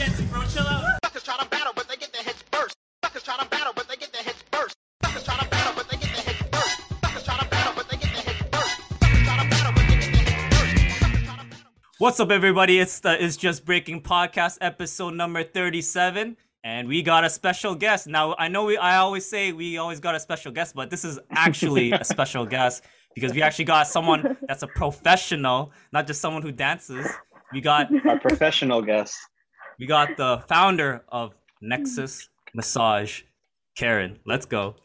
dancing, bro. Chill out. Suckers try to battle, but they get their heads burst. Suckers try to battle, but they get their heads burst. Suckers try to battle, but they get their heads burst. Suckers try to battle, but they get their heads burst. Suckers try to battle, but they get their heads burst. Suckers try to battle. What's up, everybody? It's the It's Just Breaking podcast, episode number 37. And we got a special guest. Now, I know we I always say we always got a special guest, but this is actually a special guest because we actually got someone that's a professional, not just someone who dances. We got Our professional guest. We got the founder of Nexus Massage, Karen. Let's go.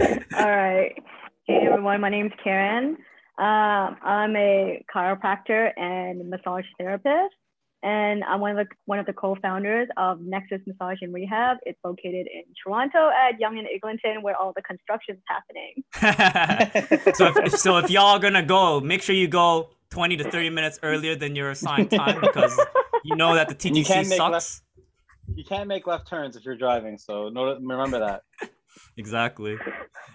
All right. Hey everyone, my name's Karen. Um, I'm a chiropractor and massage therapist, and I'm one of the one of the co-founders of Nexus Massage and Rehab. It's located in Toronto at Yonge and Eglinton, where all the construction's happening. so if, if- so if y'all gonna go, make sure you go 20 to 30 minutes earlier than your assigned time because you know that the And you TTC can't make sucks. left- You can't make left turns if you're driving, so no, remember that. Exactly.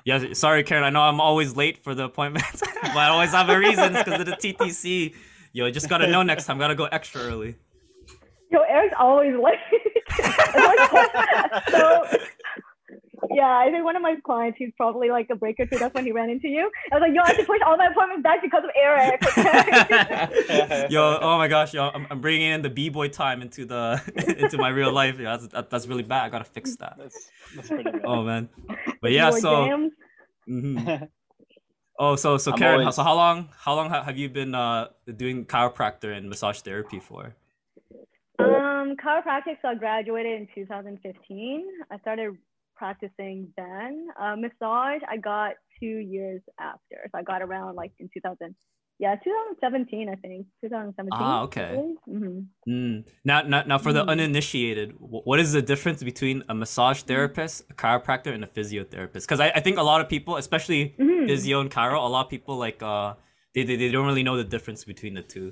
Yeah, sorry, Karen. I know I'm always late for the appointments, but I always have a reason because of the TTC. Yo, you just gotta know next time. Gotta go extra early. Yo, Eric's always late. Like- so, yeah, I think one of my clients, he's probably like a breaker too. That's when he ran into you. I was like, yo, I have to push all my appointments back because of Eric. Yo, oh my gosh, yo, I'm, I'm bringing in the b-boy time into the into my real life. Yeah, that's, that, that's really bad. I gotta fix that. That's, that's pretty. Oh man. But yeah, Boy so. jams. mhm. Oh, so so I'm Karen, always- so how long how long have you been uh doing chiropractor and massage therapy for? Um, chiropractic. So I graduated in 2015. I started practicing then. Uh, massage, I got two years after. So I got around like in 2000. Yeah, 2017, I think. 2017. Ah, okay. hmm Mm. Now, now, now, for the Mm. uninitiated, what is the difference between a massage therapist, a chiropractor, and a physiotherapist? Because I, I think a lot of people, especially Mhm. physio and chiro, a lot of people like uh they, they, they don't really know the difference between the two.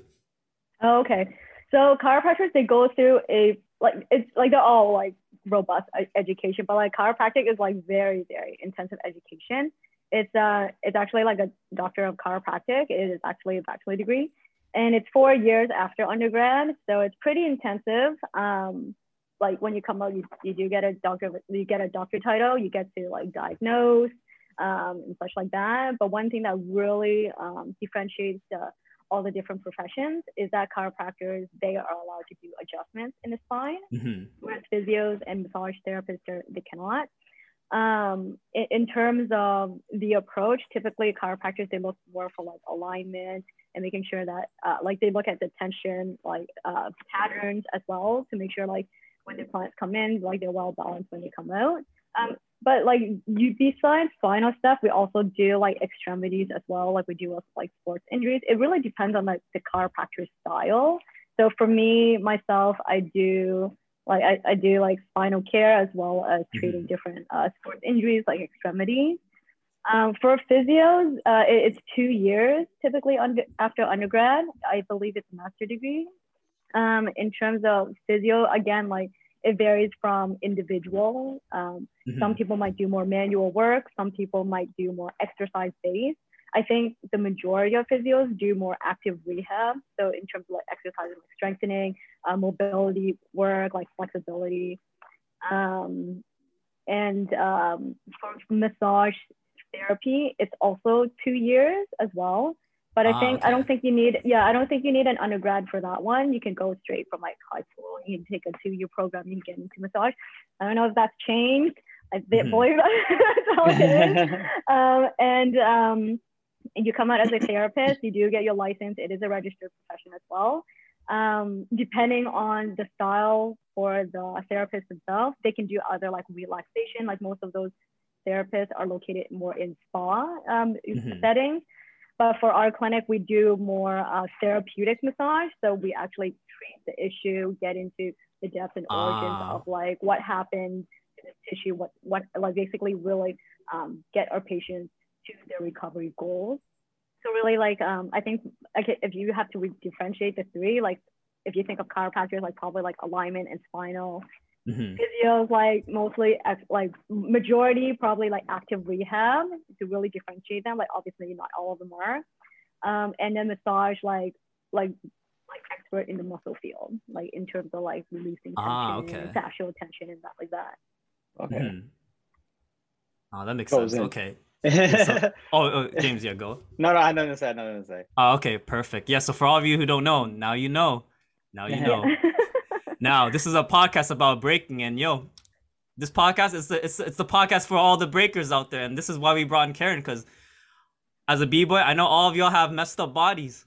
Oh, okay. So chiropractors, they go through a like it's like they're all like robust education, but like chiropractic is like very very intensive education. It's uh it's actually like a doctor of chiropractic. It is actually a bachelor degree, and it's four years after undergrad, so it's pretty intensive. Um, like when you come out, you, you do get a doctor you get a doctor title. You get to like diagnose um, and such like that. But one thing that really um, differentiates the all the different professions is that chiropractors they are allowed to do adjustments in the spine. Hmm whereas physios and massage therapists they cannot. Um, in, in terms of the approach typically chiropractors they look more for like alignment and making sure that uh, like they look at the tension like uh, patterns as well to make sure like when the clients come in like they're well balanced when they come out. Um, but like you besides spinal stuff we also do like extremities as well. Like we do with like sports injuries. It really depends on like the chiropractor style. So for me myself i do like i, I do like spinal care as well as treating different uh, sports injuries like extremities um, for physios uh, it- it's two years typically under, after undergrad. I believe it's a master degree. Um, in terms of physio again like it varies from individual. Um, Mm-hmm. some people might do more manual work. Some people might do more exercise based. I think the majority of physios do more active rehab. So in terms of like exercise like strengthening uh, mobility work like flexibility. Um, and um, for massage therapy it's also two years as well but i Ah, think i don't think you need yeah i don't think you need an undergrad for that one you can go straight from like high school you can take a two-year program you can get into massage i don't know if that's changed I Mhm. believe that's how it is um, and um, you come out as a therapist, you do get your license. It is a registered profession as well. Um, depending on the style for the therapist themselves, they can do other like relaxation. Like most of those therapists are located more in spa um, Mhm. settings. But for our clinic, we do more uh, therapeutic massage. So we actually treat the issue, get into the depth and origins Ah. of like what happened to the tissue, what what like basically really um, get our patients to their recovery goals. So really, like um, I think like if you have to re- differentiate the three, like if you think of chiropractors, like probably like alignment and spinal. Hmm Physios like mostly like majority probably like active rehab to really differentiate them. Like obviously not all of them are. Um, and then massage like like like expert in the muscle field, like in terms of like releasing tension, Ah, and okay. fascial tension and stuff like that. Okay. Mhm. Oh, that makes Goes sense. in. Okay. no, Oh, oh, James, yeah, go. no, no, I know this. I know this. Oh, okay, perfect. Yeah, so for all of you who don't know, now you know. Now you know. Now, this is a podcast about breaking, and yo, this podcast is the it's, it's the podcast for all the breakers out there, and this is why we brought in Karen because as a b boy, I know all of y'all have messed up bodies,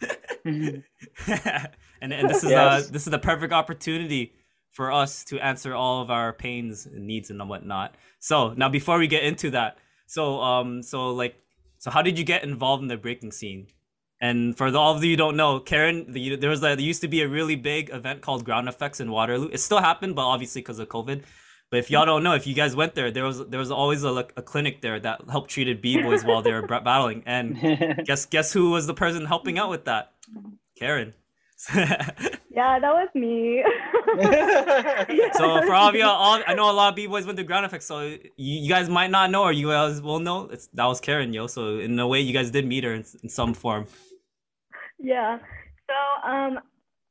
and and this is Yes. uh this is the perfect opportunity for us to answer all of our pains and needs and whatnot. So now, before we get into that, so um so like so how did you get involved in the breaking scene? And for the, all of you who don't know, Karen, the, there was a, there used to be a really big event called Ground Effects in Waterloo. It still happened, but obviously because of COVID. But if y'all don't know, if you guys went there, there was there was always a, like, a clinic there that helped treated b boys while they were battling. And guess guess who was the person helping out with that? Karen. yeah, that was me. so for all of you, all I know a lot of b boys went to Ground Effects, so you, you guys might not know, or you guys will know. It's that was Karen, yo. So in a way, you guys did meet her in, in some form. Yeah. So um,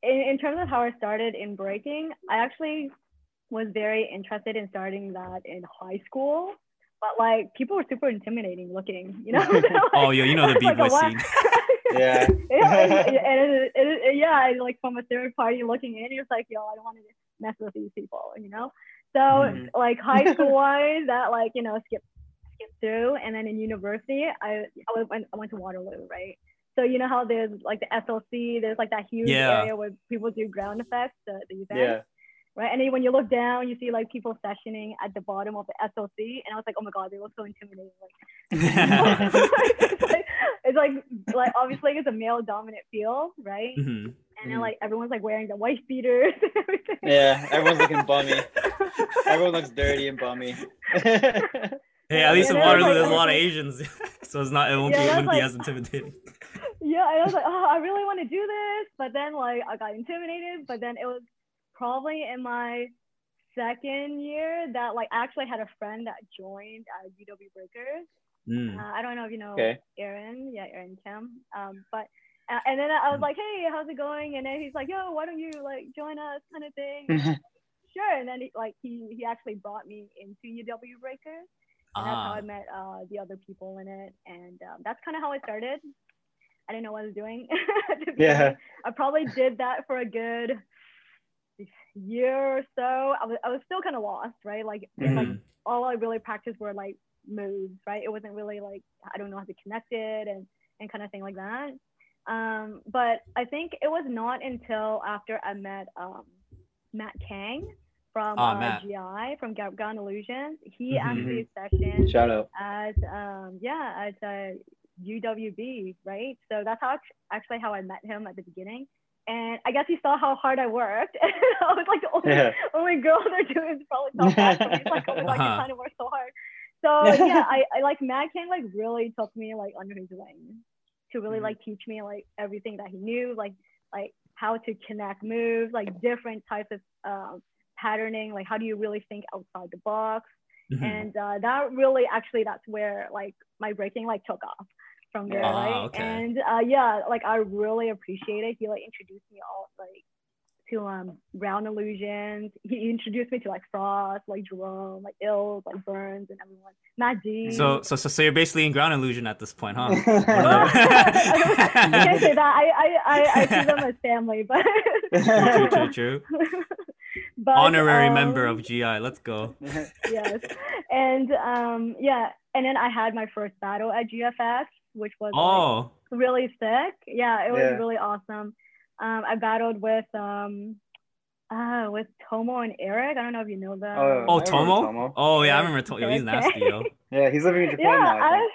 in, in terms of how I started in breaking, I actually was very interested in starting that in high school. But like people were super intimidating looking, you know. They're Oh, yeah, you know the I b-boy "What?" scene. yeah. yeah, and, and it, it, it- yeah, like from a third party looking in, you're just like, yo, I don't want to mess with these people, you know. So Mhm. like high school wise, that like you know skip skip through, and then in university, I I went I went to Waterloo, right? So you know how there's like the SLC, there's like that huge Yeah. area where people do ground effects, the, the event, Yeah. right? And then when you look down, you see like people sessioning at the bottom of the SLC, and I was like, oh my god, they look so intimidating. Like it's like it's like like obviously it's a male dominant field, right? Mhm. And then Mhm. like everyone's like wearing the white beaters and everything. Yeah. Everyone's looking bummy. Everyone looks dirty and bummy. Hey, at least in Yeah, Waterloo, like- there's a lot of Asians, so it's not it won't Yeah, be it that's wouldn't be as intimidating. Yeah, and I was like, oh, I really want to do this, but then like I got intimidated. But then it was probably in my second year that like I actually had a friend that joined uh, UW Breakers. Mm. Uh, I don't know if you know Okay. Aaron, yeah, Aaron Kim. Um, but uh, and then I was like, hey, how's it going? And then he's like, yo, why don't you like join us, kind of thing. sure. And then he, like he he actually brought me into UW Breakers, and that's how Ah. I met uh, the other people in it, and um, that's kind of how I started. I didn't know what I was doing. Yeah. I probably did that for a good year or so. I was I was still kind of lost, right? Like and, like all I really practiced were like moves, right? It wasn't really like I don't know how to connect it and and kind of thing like that. Um, but I think it was not until after I met um, Matt Kang from uh, Matt. GI from Ground Illusions. He Mhm. actually sessioned Shout out. at um, yeah as uh, UWB, right? So that's how actually how I met him at the beginning. And I guess he saw how hard I worked. And I was like the only, Yeah. only girl there doing is probably felt bad for me. It's like, oh my god, you're trying to work so hard. So yeah, I, I like Matt King like really took me like under his wing to really Mhm. like teach me like everything that he knew, like like how to connect moves, like different types of um, patterning, like how do you really think outside the box Mhm. and uh, that really actually that's where like my breaking like took off from there Ah, right okay. and uh, yeah like i really appreciate it he like introduced me all like to um round illusions he introduced me to like frost like jerome like ills like burns and everyone matt d So, so, so, so you're basically in ground illusion at this point, huh? I can't say that. I I, I, I see them as family, but true, true, true. but, Honorary member um, of GI. Let's go. yes. And um, yeah, and then I had my first battle at GFX, which was like, Oh, really sick. Yeah, it was Yeah. really awesome. Um, I battled with um, uh, with Tomo and Eric. I don't know if you know them. Oh, oh, Tomo. Tomo. Oh, yeah, I remember Tomo. Yo, he's nasty, yo. Yeah, he's living in Japan yeah, now. I I,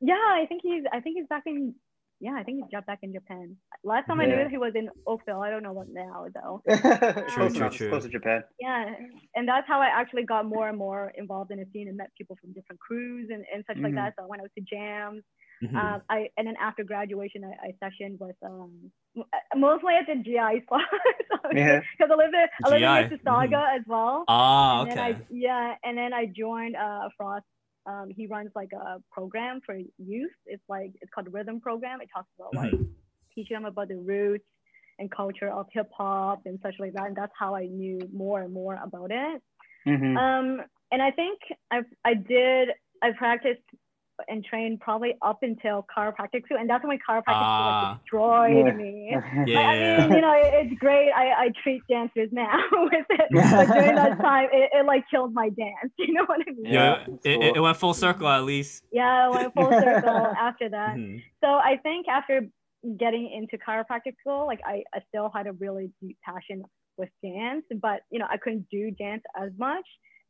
yeah, I think he's I think he's back in yeah, I think he's jumped back in Japan. Last time I knew he was in Oakville. I don't know what now though. close true, enough, true. Close to Japan. Yeah, and that's how I actually got more and more involved in the scene and met people from different crews and, and such like Mhm. that. So I went out to jams. Mhm. Um, I and then after graduation, I, I sessioned with um mostly at the GI spot Yeah. because I live in I live in Mississauga as well. Ah, and then okay. I yeah, and then I joined uh Frost. Um, he runs like a program for youth. It's like it's called the Rhythm Program. It talks about like Mhm. teach them about the roots and culture of hip hop and such like that. And that's how I knew more and more about it. Mhm. Um, and I think I I did I practiced and trained probably up until chiropractic school, and that's when chiropractic school Ah. like, destroyed Yeah. me. Yeah. I, I mean, you know, it, it's great. I, I treat dancers now with it, but during that time, it, it like killed my dance. You know what I mean? Yeah, Yeah, it, it, went full circle at least. Yeah, I went full circle after that. Mhm. So I think after getting into chiropractic school, like I, I still had a really deep passion with dance, but you know, I couldn't do dance as much.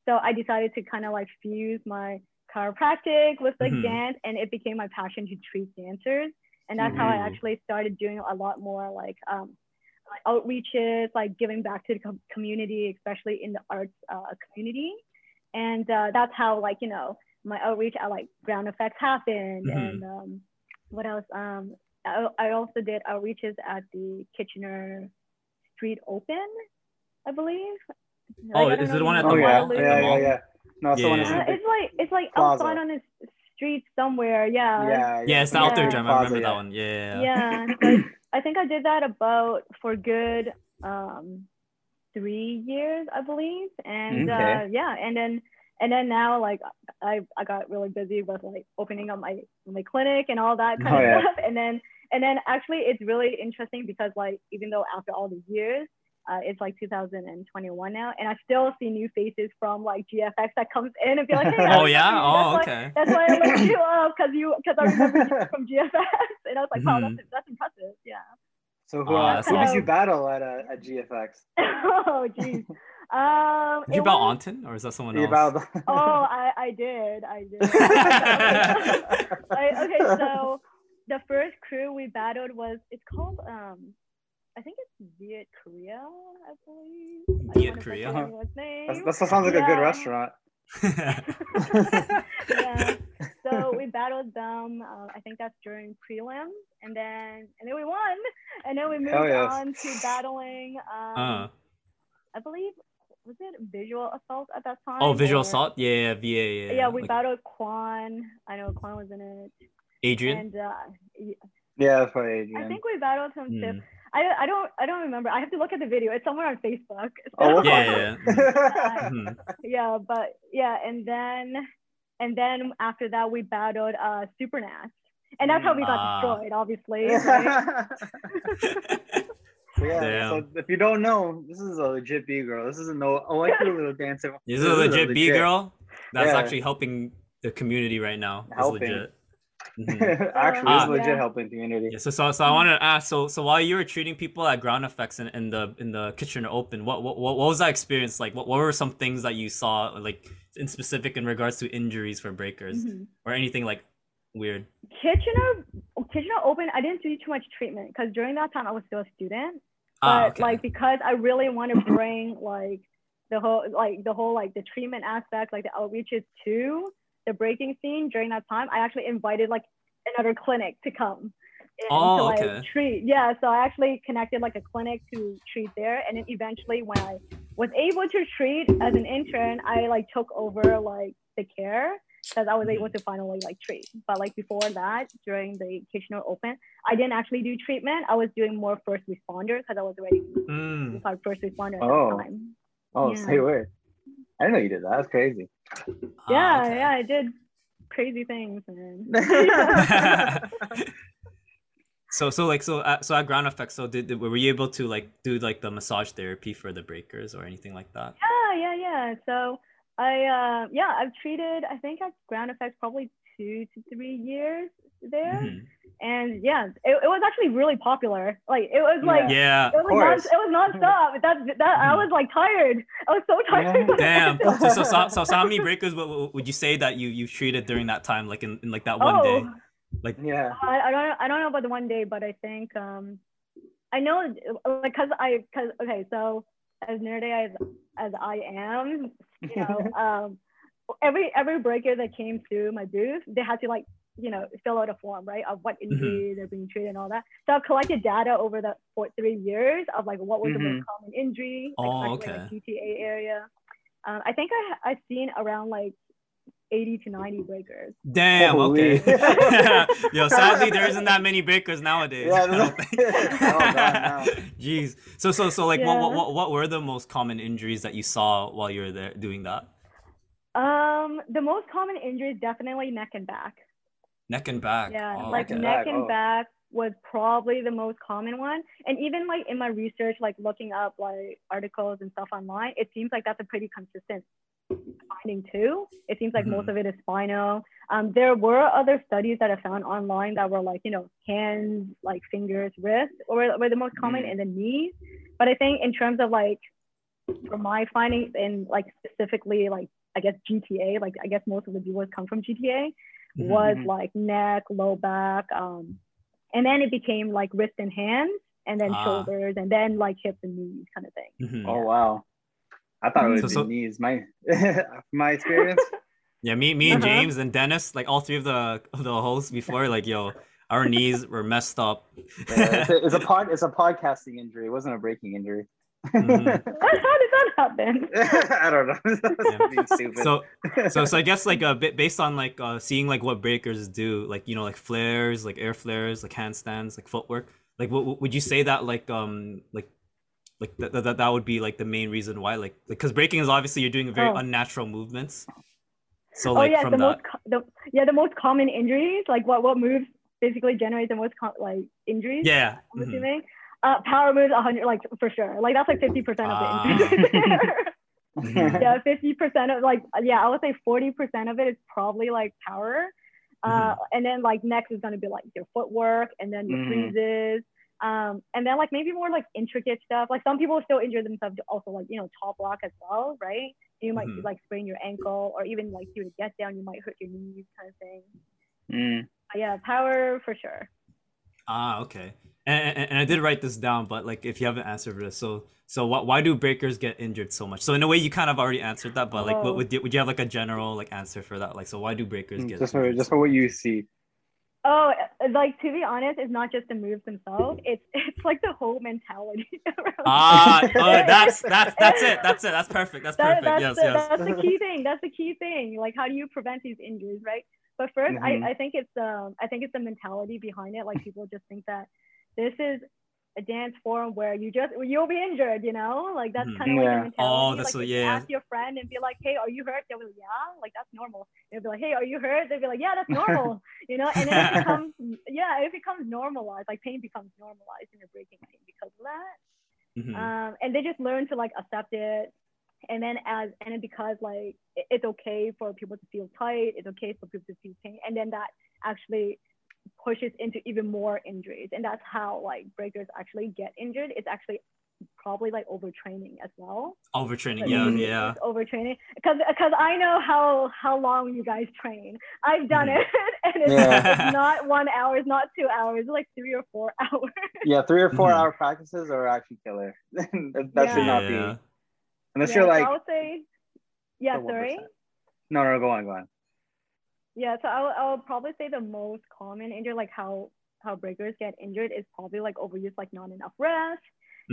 So I decided to kind of like fuse my chiropractic with like Mhm. dance and it became my passion to treat dancers. And that's how I actually started doing a lot more like um like outreaches, like giving back to the com- community, especially in the arts uh, community. And uh, that's how like, you know, my outreach at like ground effects happened Mhm. and um, what else? Um, I, I also did outreaches at the Kitchener Street Open, I believe. Oh, I is it the one if at Oh you yeah, yeah, the yeah, yeah. No, it's the one. Yeah. that's Uh, it's like it's like Plaza. outside on the street somewhere. Yeah. yeah, Yeah, it's the out there Yeah. gym. I Plaza, remember that one. Yeah. Yeah. so I think I did that about for good um, three years, I believe. And Okay. uh, yeah, and then and then now like I I got really busy with like opening up my my clinic and all that kind Oh, of yeah. stuff. And then and then actually it's really interesting because like even though after all these years. Uh, it's like 2021 now, and I still see new faces from like GFX that comes in and be like, "Hey, Oh yeah. Oh That's why- okay. that's why I looked you up because you because I remember you from GFX, and I was like, wow, Mhm. that's that's impressive. Yeah. So who, Ah, uh, that's who did you battle at uh, at GFX? oh jeez. Um. Did you it battle was- Anton or is that someone You else? battled. Oh, I I did. I did. I, okay, so the first crew we battled was it's called um. I think it's Viet Korea, I believe. Viet wanna Korea? anyone's name. That's, that sounds like a good restaurant. yeah. So we battled them. Uh, I think that's during prelim, and then and then we won, and then we moved yes. on to battling. Um, uh, I believe was it visual assault at that time? oh, visual or- assault. Yeah, yeah, VA. Yeah, Yeah, we like battled Quan. I know Quan was in it, Adrian. and uh, Yeah, that's probably I think we battled him too. I, I don't I don't remember. I have to look at the video. It's somewhere on Facebook. Oh, we'll Yeah, yeah, it. Mhm. yeah, but yeah, and then and then after that we battled uh Supernats. And that's how we got Ah. destroyed, obviously. right? Yeah, Damn. so if you don't know, this is a legit B girl. This isn't no oh I do a little dancing. This is a legit B girl that's Yeah. actually helping the community right now. It's Helping. legit. Mhm. Actually, Ah. it's legit Yeah. helping community. Yeah, so so so I wanted to ask. So so while you were treating people at Ground Effects in, in the in the Kitchener Open, what what what was that experience like? What what were some things that you saw like in specific in regards to injuries for breakers Mhm. or anything like weird? Kitchener Kitchener Open, I didn't do too much treatment because during that time I was still a student. But Ah, okay. like because I really want to bring like the whole like the whole like the treatment aspect, like the outreaches to the breaking scene during that time, I actually invited like another clinic to come. and Oh, to, like, okay. treat. Yeah, so I actually connected like a clinic to treat there, and then eventually when I was able to treat as an intern, I like took over like the care because I was Mhm. able to finally like treat. But like before that, during the Kitchener Open, I didn't actually do treatment. I was doing more first responder because I was already Mm. first responder at Oh. that time. Oh, Yeah. say word. I didn't know you did that. That's crazy. Ah, yeah, okay. yeah, I did crazy things, so so like so at, so at Ground Effects, so did, did were you able to like do like the massage therapy for the breakers or anything like that? yeah, yeah, yeah. So I, uh, yeah, I've treated, I think at Ground Effects probably two to three years there. Mhm. And yeah, it, it was actually really popular. Like it was like, Yeah. it was non, course. it was nonstop. That, that, I Mhm. was like tired. I was so tired. Yeah. Damn. So, so, so, so, so how many breakers would, would you say that you you treated during that time, like in, in like that one oh, day? Like Yeah. I, I don't I don't know about the one day, but I think um I know like cause I cause okay so as nerdy as as I am, you know um every every breaker that came through my booth they had to like you know fill out a form right of what Mm-hmm. injury they're being treated and all that. So I've collected data over the for three years of like what was the most common injury, like Oh, especially in the GTA area. Um, I think I I've seen around like 80 to 90 breakers. Damn. Holy. Okay. Yo, sadly, there isn't that many breakers nowadays. Yeah, I oh, God, no. Jeez. So so so like what, what what what were the most common injuries that you saw while you were there doing that? Um, the most common injuries definitely neck and back. Neck and back. Yeah, Oh, like neck and neck back, and oh. back was probably the most common one. And even like in my research, like looking up like articles and stuff online, it seems like that's a pretty consistent finding too. It seems like most Mhm. of it is spinal. Um, there were other studies that I found online that were like, you know, hands, like fingers, wrists, were, were the most common, Mhm. and the knees. But I think in terms of like, from my findings in like specifically like I guess GTA, like I guess most of the viewers come from GTA, Mhm. was like neck, low back, um, and then it became like wrist and hands, and then Ah. shoulders, and then like hips and knees kind of thing. Mhm. Oh wow. I thought it was So- the so- knees. My my experience. Yeah, me, me and Uh-huh. James and Dennis, like all three of the of the hosts before, like yo, our knees were messed up. Yeah, it's, a, it's a pod. It's a podcasting injury. It wasn't a breaking injury. Mhm. How did that happen? I don't know. Being so so so I guess like a bit based on like uh seeing like what breakers do, like you know like flares, like air flares, like handstands, like footwork. Like what would you say that like um like like that that, that would be like the main reason why like because breaking is obviously you're doing very Oh. unnatural movements. So oh like yeah, from the that. most co- the yeah the most common injuries, like what what moves basically generate the most co- like injuries. yeah. I'm mhm. assuming. Uh, power moves 100 like for sure. Like that's like 50 percent of Ah. the injuries. Mhm. yeah, 50 percent of like yeah, I would say 40 percent of it is probably like power. Uh, and then like next is gonna be like your footwork and then your Mhm. freezes. Um, and then like maybe more like intricate stuff. Like some people still injure themselves to also like you know top block as well, right? You might Mhm. like sprain your ankle or even like do a get down, you might hurt your knees kind of thing. Mm. Yeah, power for sure. Ah, okay. And, and, and I did write this down, but like if you haven't answered for this, so so why, why do breakers get injured so much? So in a way, you kind of already answered that, but like, Oh. what would you, would you have like a general like answer for that? Like, so why do breakers get Mm, Just for injured just for what you see. Oh, uh, like to be honest, it's not just the moves themselves. It's it's like the whole mentality. around Ah, it. oh, that's that's that's it. That's it. That's perfect. That's That- perfect. that's, yes, the, yes. that's the key thing. That's the key thing. Like, how do you prevent these injuries, right? But 1st Mhm. I, I think it's um I think it's the mentality behind it. Like people just think that this is a dance form where you just you'll be injured, you know? Like that's Mhm. kind of like Yeah. the mentality. Oh, that's like what- yeah. Ask your friend and be like, hey, are you hurt? They'll be like, yeah, like that's normal. They'll be like, hey, are you hurt? They'll be like, yeah, that's normal. you know, and then it becomes yeah, it becomes normalized. Like pain becomes normalized in your breaking pain because of that Mhm. um, and they just learn to like accept it and then as and then because like it- it's okay for people to feel tight it's okay for people to feel pain and then that actually pushes into even more injuries and that's how like breakers actually get injured it's actually probably like overtraining as well Overtraining. Like, Yeah, yeah. overtraining because because i know how how long you guys train i've done Mhm. it and it's, Yeah. it's not one hour it's not two hours it's like three or four hours Yeah, three or 4 Mhm. hour practices are actually killer. that that should not Yeah. be. Unless Yeah, you're like i would say yeah the 1%. sorry No, no, go on, go on. Yeah, so I'll, I would probably say the most common injury, like how how breakers get injured, is probably like overuse, like not enough rest,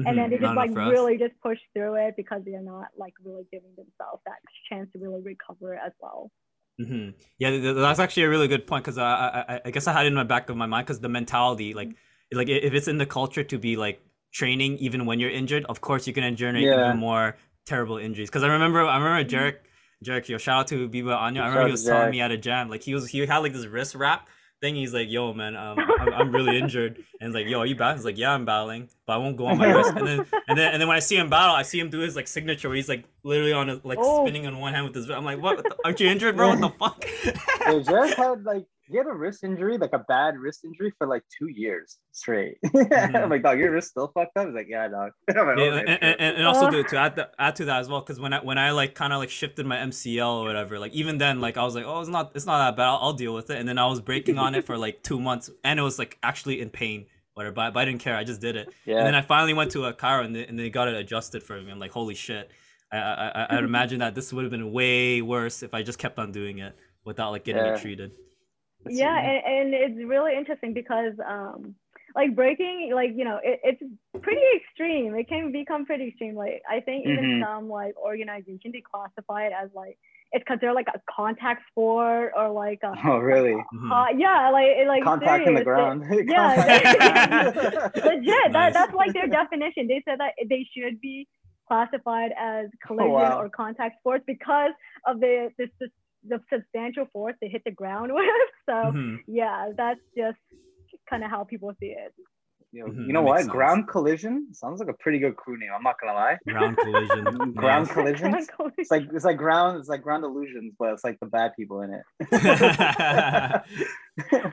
and then they just like rest. really just push through it because they're not like really giving themselves that chance to really recover as well. hmm Yeah, th- th- that's actually a really good point because I, I I- I guess I had it in the back of my mind because the mentality, like like if it's in the culture to be like training even when you're injured, of course you can generate Yeah. even more terrible injuries. Because I remember I remember Jarek Jarek, yo, shout out to Biba Anya. I remember he was telling me at a jam, like he was he had like this wrist wrap thing. He's like, yo, man, um, I'm, I'm really injured, and it's like, yo, are you battling? He's like, yeah, I'm battling, but I won't go on my wrist. And then and then and then when I see him battle, I see him do his like signature where he's like literally on a, like Oh. spinning on one hand with his. I'm like, what? Aren't you injured, bro? What the fuck? Hey, Jared had like he had a wrist injury, like a bad wrist injury for like two years straight. Mhm. I'm like, dog, your wrist still fucked up. He's like, yeah, dog. Like, Yeah, "Okay, and, and, and also Uh. to, to add, the, add to that as well, because when I when I like kind of like shifted my MCL or whatever, like even then, like I was like, oh, it's not it's not that bad. I'll, I'll deal with it. And then I was breaking on it for like two months, and it was like actually in pain, whatever. But, but I didn't care. I just did it. yeah. And then I finally went to a chiro, and they, and they got it adjusted for me. I'm like, holy shit. I I, I I'd imagine that this would have been way worse if I just kept on doing it without like getting Yeah. it treated. It's- yeah, and, and it's really interesting because um like breaking like you know it, it's pretty extreme. It can become pretty extreme. Like I think even Mhm. some like organization they classify it as like it's considered like a contact sport or like a Oh, really? Mhm. uh, yeah, like it- like Contact in the serious. ground. Yeah. Contact. Legit, Nice. that, that's like their definition. They said that they should be classified as collision wow. or contact sports because of the, the the the substantial force they hit the ground with. So Mhm. yeah, that's just kind of how people see it. You know, Mhm, you know what? sense. Ground collision sounds like a pretty good crew name. I'm not gonna lie. Ground collision. Ground collision. It's like it's like ground. It's like ground illusions, but it's like the bad people in it.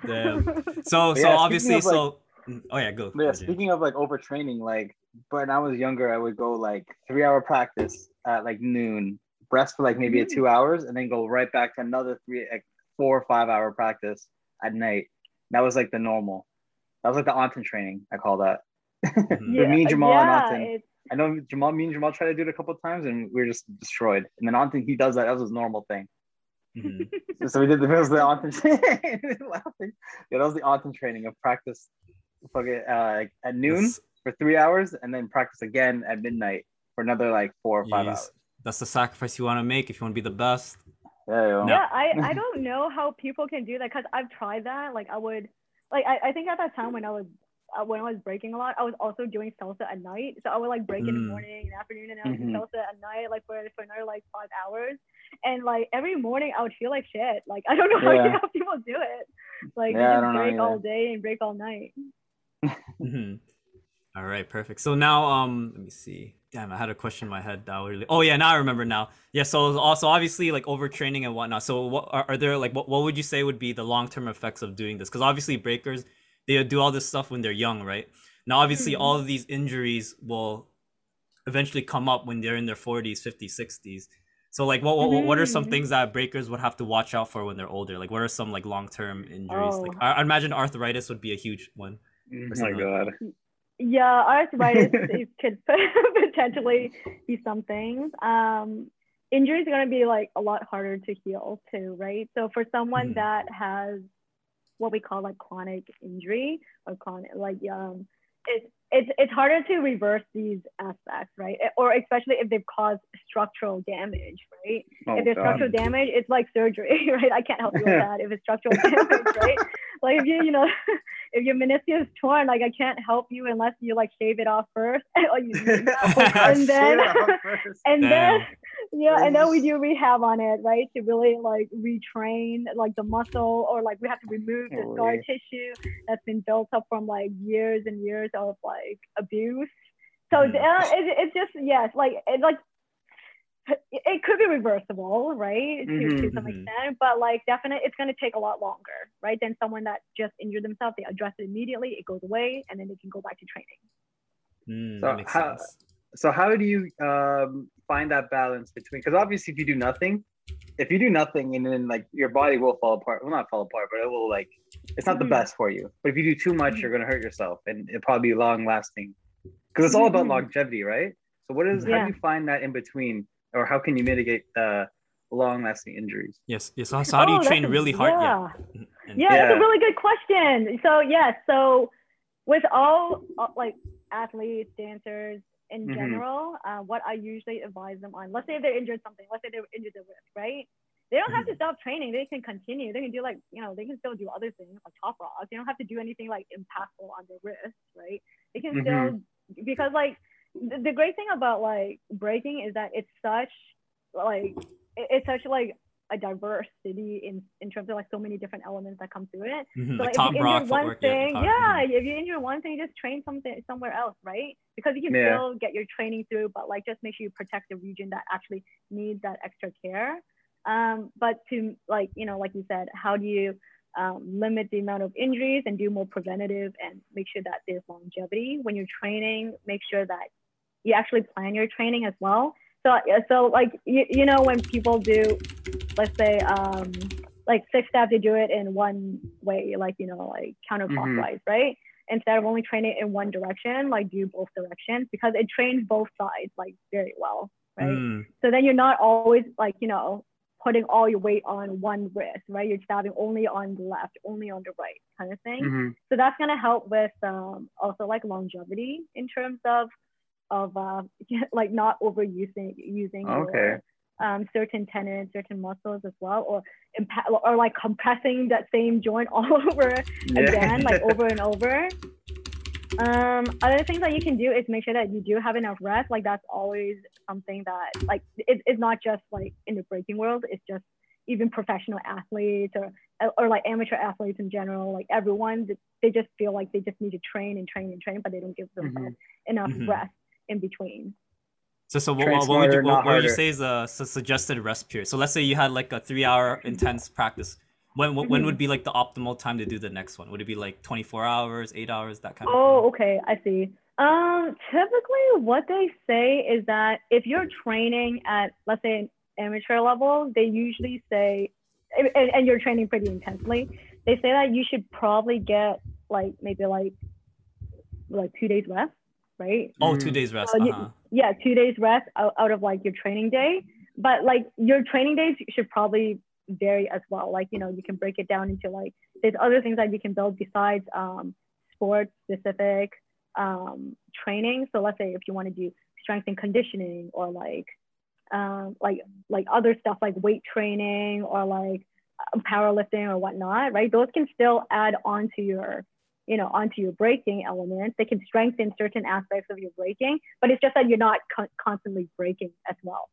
Damn. So so yeah, obviously of, like- so. Oh yeah, go. Yeah, go, Jay. speaking of like overtraining, like when I was younger, I would go like three hour practice at like noon, rest for like maybe a Mm. two hours, and then go right back to another three, like four or five hour practice at night. That was like the normal. That was like the Anton training. I call that. Mhm. But me and Jamal and Anton. I know Jamal, me and Jamal tried to do it a couple times, and we were just destroyed. And then Anton, he does that. That was his normal thing. Mhm. So we did the, it was the Anton laughing. Yeah, that was the Anton training of practice. Fucking uh, at noon That's- for three hours and then practice again at midnight for another like four or five yes. hours. That's the sacrifice you want to make if you want to be the best. Yeah, yo. yeah i i don't know how people can do that because i've tried that like i would like I, I think at that time when i was uh, when i was breaking a lot i was also doing salsa at night so i would like break in the Mm. morning and afternoon and i would do Mhm. salsa at night like for, for another like five hours and like every morning i would feel like shit like i don't know how, Yeah. you, how people do it like Yeah, I they don't just break all day and break all night Mhm. All right, perfect. So now, um, let me see. Damn, I had a question in my head. That really. Oh yeah, now I remember now. Yeah. So also obviously like overtraining and whatnot. So what are, are there like what, what would you say would be the long term effects of doing this? Because obviously breakers they do all this stuff when they're young, right? Now obviously Mhm. all of these injuries will eventually come up when they're in their 40s, 50s, 60s. So like what what, what are some Mhm. things that breakers would have to watch out for when they're older? Like what are some like long term injuries? Like Oh. I, I imagine arthritis would be a huge one. Oh my something god. Yeah, arthritis is, could potentially be something. Um, injuries are going to be like a lot harder to heal too, right? So for someone Mhm. that has what we call like chronic injury or chronic, like um, it's it's it's harder to reverse these aspects, right? Eh, or especially if they've caused structural damage, right? Oh, if there's God. structural damage, it's like surgery, right? I can't help you with that if it's structural damage, right? Like if you, you know, if your meniscus is torn, like I can't help you unless you like shave it off first. or you, God, and then, shit, I'm and then, Damn. Yeah, and then we do rehab on it, right? To really like retrain like the muscle, or like we have to remove the scar tissue that's been built up from like years and years of like abuse. So uh, it, it's just yes, like it like it, it could be reversible, right? To, to some Mhm. extent, but like definitely it's gonna take a lot longer, right? Than someone that just injured themselves, they address it immediately, it goes away, and then they can go back to training. Mm, So how- sense. So how do you um, find that balance between? Because obviously, if you do nothing, if you do nothing, and then like your body will fall apart. Well, not fall apart, but it will like it's not the Mhm. best for you. But if you do too much, Mhm. you're gonna hurt yourself, and it'll probably be long lasting. Because it's all about Mhm. longevity, right? So what is how do you find that in between, or how can you mitigate uh, long lasting injuries? Yes, yes. So, so how do Oh, you train really hard? Yeah. Yeah. And- Yeah, that's Yeah. a really good question. So yes, so with all uh, like athletes, dancers in Mhm. general, uh, what I usually advise them on, let's say they're injured something, let's say they're injured their wrist, right? They don't have to stop training. They can continue. They can do like you know they can still do other things like top rock. They don't have to do anything like impactful on their wrist, right? They can still because like the, the great thing about like breaking is that it's such like it's such like a diversity in in terms of like so many different elements that come through it. Mhm, So like like, if you injure one thing, top- yeah, mhm. if you injure one thing, just train something somewhere else, right? Because you can Yeah. still get your training through, but like just make sure you protect the region that actually needs that extra care. Um, but to like you know, like you said, how do you um, limit the amount of injuries and do more preventative and make sure that there's longevity when you're training? Make sure that you actually plan your training as well. So, so like you, you know when people do, let's say um, like six steps, they do it in one way, like you know like counterclockwise, right? Instead of only training in one direction, like do both directions because it trains both sides like very well, right? Mm, So then you're not always like you know putting all your weight on one wrist, right? You're stabbing only on the left, only on the right, kind of thing Mhm. so that's going to help with um, also like longevity in terms of of uh, like not overusing using Okay. your um, certain tendons, certain muscles as well, or impa- or like compressing that same joint all over again, like over and over. Um, other things that you can do is make sure that you do have enough rest. Like that's always something that like it, it's not just like in the breaking world. It's just even professional athletes or or like amateur athletes in general. Like everyone, they just feel like they just need to train and train and train, but they don't give themselves enough Mhm. rest in between. So, so what, what, what would you, what, what would you say is a su- suggested rest period? So let's say you had like a three-hour intense practice. When when, when Mhm. would be like the optimal time to do the next one? Would it be like 24 hours, eight hours, that kind of? Oh, okay, I see. Um, typically, what they say is that if you're training at, let's say, an amateur level, they usually say, and, and you're training pretty intensely, they say that you should probably get like maybe like like two days rest, right? Oh, two Mhm. days rest. Uh, Uh-huh. Yeah, two days rest out, out of like your training day. But like your training days should probably vary as well. Like, you know, you can break it down into like, there's other things that you can build besides um, sports specific um, training. So let's say if you want to do strength and conditioning or like, um, like, like other stuff like weight training or like powerlifting or whatnot, right? Those can still add on to your, you know, onto your breaking elements. They can strengthen certain aspects of your breaking, but it's just that you're not con- constantly breaking as well,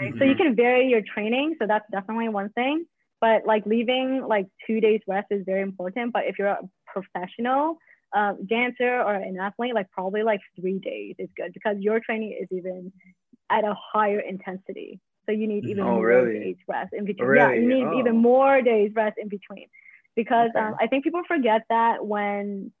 right? So you Mhm. can vary your training. So that's definitely one thing. But like leaving like two days rest is very important. But if you're a professional um, dancer or an athlete, like probably like three days is good because your training is even at a higher intensity. So you need even Oh, more really? days rest in between. Yeah, you need Oh. even more days rest in between because Okay. um, I think people forget that when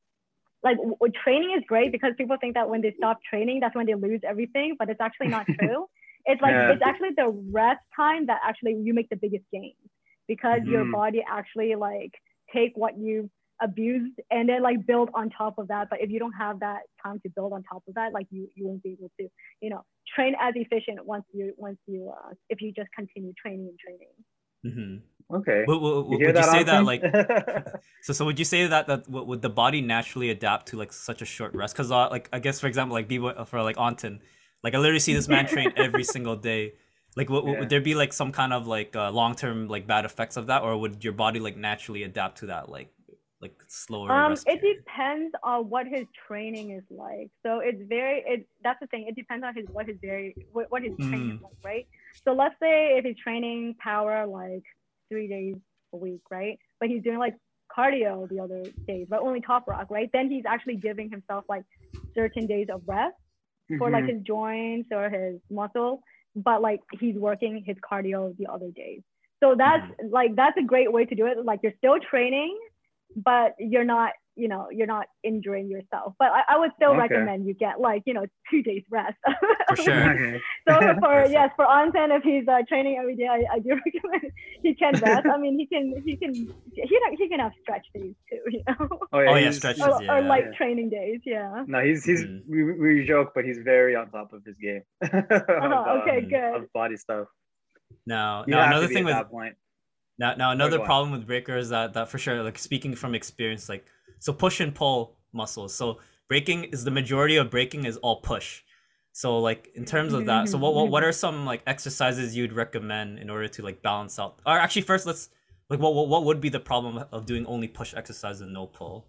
like w- training is great because people think that when they stop training, that's when they lose everything, but it's actually not true. it's like Yeah. it's actually the rest time that actually you make the biggest gains because your Mhm. body actually like take what you abused and then like build on top of that. But if you don't have that time to build on top of that, like you you won't be able to, you know, train as efficient once you once you uh, if you just continue training and training. Hmm Okay. Would, would, You would hear you say that like so so would you say that that would would the body naturally adapt to like such a short rest because uh, like i guess for example like b for like anton like i literally see this man train every single day like would, Yeah. would there be like some kind of like uh, long-term like bad effects of that or would your body like naturally adapt to that like like slower Um, rest it period? depends on what his training is like. So it's very it that's the thing. It depends on his what his very what, what his training is Mm. like, right? So let's say if he's training power like three days a week, right? But he's doing like cardio the other days, but only top rock, right? Then he's actually giving himself like certain days of rest for like Mhm. his joints or his muscle, but like he's working his cardio the other days. So that's Mm-hmm. like that's a great way to do it. Like you're still training, but you're not, you know, you're not injuring yourself. But I, I would still Okay. recommend you get like, you know, two days rest. For sure. So for Perfect. yes, for Anton, if he's uh, training every day, I, I do recommend he can rest. I mean, he can he can he he can have stretch days too, you know, Oh, yeah, he's- stretches, or, yeah. or light Yeah. training days. Yeah. No, he's he's Mhm. we, we joke, but he's very on top of his game. of, Uh-huh, okay, um, good. Of body stuff. now You now another thing with that point. Now, now another problem with breaker is that that for sure, like speaking from experience, like so push and pull muscles. So breaking is the majority of breaking is all push. So like in terms of that, so what what, what are some like exercises you'd recommend in order to like balance out? Or actually, first let's like what what, what would be the problem of doing only push exercise and no pull?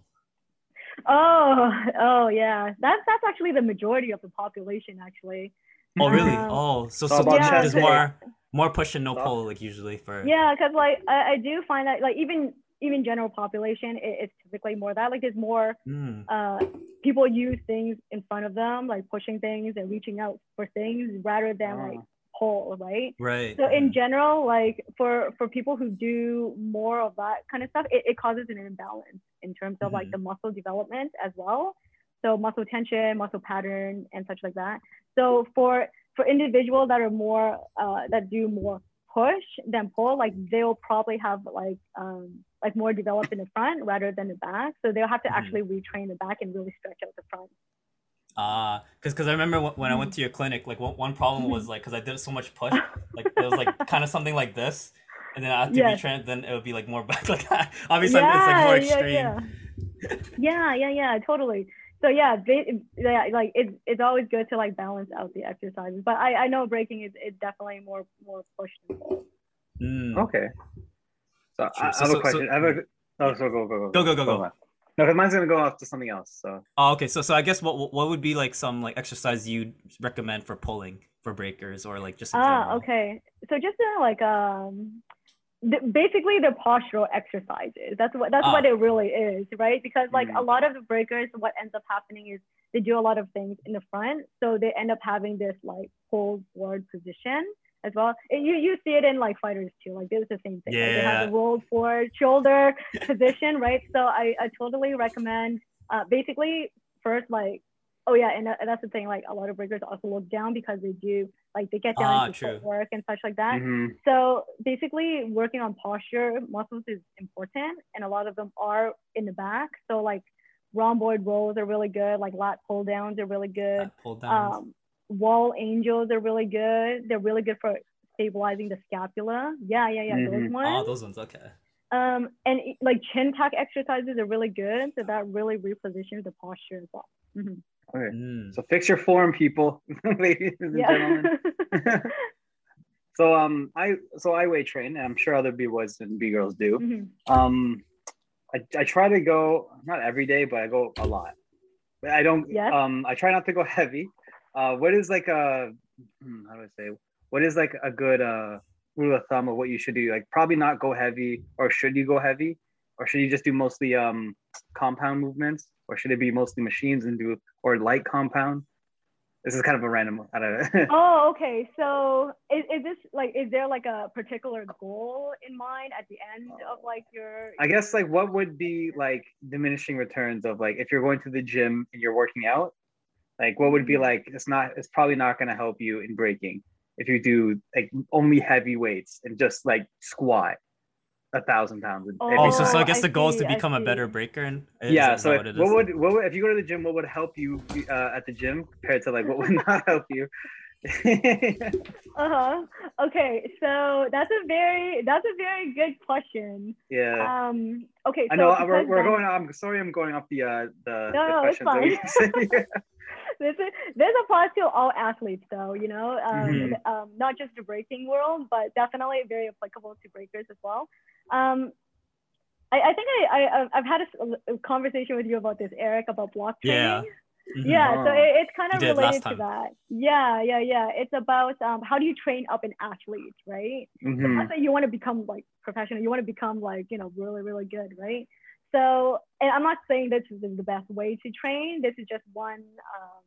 Oh, oh yeah. That's that's actually the majority of the population actually. Oh really? Um, oh, so so about there's, chest there's day. more more push and no pull like usually for Yeah, because like I, I do find that like even even general population, it, it's typically more that like there's more Mm, uh people use things in front of them, like pushing things and reaching out for things rather than like Oh. pull, right? right. So in mhm. general, like for for people who do more of that kind of stuff, it, it causes an imbalance in terms of like Mhm. the muscle development as well. So muscle tension, muscle pattern, and such like that. So for for individuals that are more uh, that do more push than pull, like they'll probably have like um, like more developed in the front rather than the back. So they'll have to Mhm. actually retrain the back and really stretch out the front. Ah, because because I remember when, when I went to your clinic, like one, one problem was like because I did so much push, like it was like kind of something like this, and then I had to Yes. retrain then it would be like more back like that. Obviously, it's like more extreme. Yeah, yeah. yeah, yeah, yeah, totally. so yeah, ba- yeah, like it's it's always good to like balance out the exercises. But I I know breaking is is definitely more more push than pull. Mm. Okay. So Sure. I, So- I have so- a question. so- I have a. Oh, so go go go Go, go, go, go. on. No, because mine's gonna go off to something else. So Oh, okay. So so I guess what what would be like some like exercise you'd recommend for pulling for breakers or like just in Ah, general? okay. So just uh, like um, the, basically the postural exercises. That's what that's Ah. what it really is, right? Because like a Mhm. lot of the breakers, what ends up happening is they do a lot of things in the front, so they end up having this like pull forward position as well. And you you see it in like fighters too. Like it's the same thing. Like, they have the Yeah. rolled forward shoulder position, right? So I I totally recommend. Uh, basically first like oh yeah, and that, that's the thing. Like a lot of breakers also look down because they do like they get down Ah, into true. footwork and such like that. Mhm. So basically, working on posture muscles is important, and a lot of them are in the back. So like rhomboid rows are really good. Like lat pull downs are really good. That pull down. Um, wall angels are really good. They're really good for stabilizing the scapula. Yeah, yeah, yeah. Those Mhm. ones. oh, those ones. Okay. Um, and like chin tuck exercises are really good. So that really repositions the posture as well. Mhm. Okay. Mm. So fix your form, people, ladies and gentlemen. So um, I so I weight train, and I'm sure other b boys and b girls do. Mhm. Um, I, I try to go not every day, but I go a lot. But I don't. Yes. Um, I try not to go heavy. Uh, what is like a hmm, how do I say? What is like a good uh rule of thumb of what you should do? Like probably not go heavy, or should you go heavy, or should you just do mostly um compound movements, or should it be mostly machines and do or light compound? This is kind of a random. I don't know. Oh, okay. So is, is this like is there like a particular goal in mind at the end of like your I guess like what would be like diminishing returns of like if you're going to the gym and you're working out, like what would be like it's not it's probably not gonna help you in breaking if you do like only heavy weights and just like squat a thousand pounds. every Oh, so, so I time. guess I the goal is to become a better breaker. And is, yeah. is So that like, what it what is? would what would if you go to the gym, what would help you uh, at the gym compared to like what would not help you? uh-huh. Okay, so that's a very that's a very good question. yeah. Um okay, so I know uh, we're, we're going. I'm sorry. I'm going off the uh the, No, the no, it's questions. that we said. this is this applies to all athletes though you know um, Mhm. um, not just the breaking world but definitely very applicable to breakers as well um, I, I think I, I I've had a conversation with you about this Eric about block Yeah. Training yeah so Oh. it, it's kind of related to that. Yeah yeah yeah. It's about um, how do you train up an athlete right? Mhm. not that you want to become like professional you want to become like you know really really good right? So and i'm not saying this is the best way to train. This is just one um,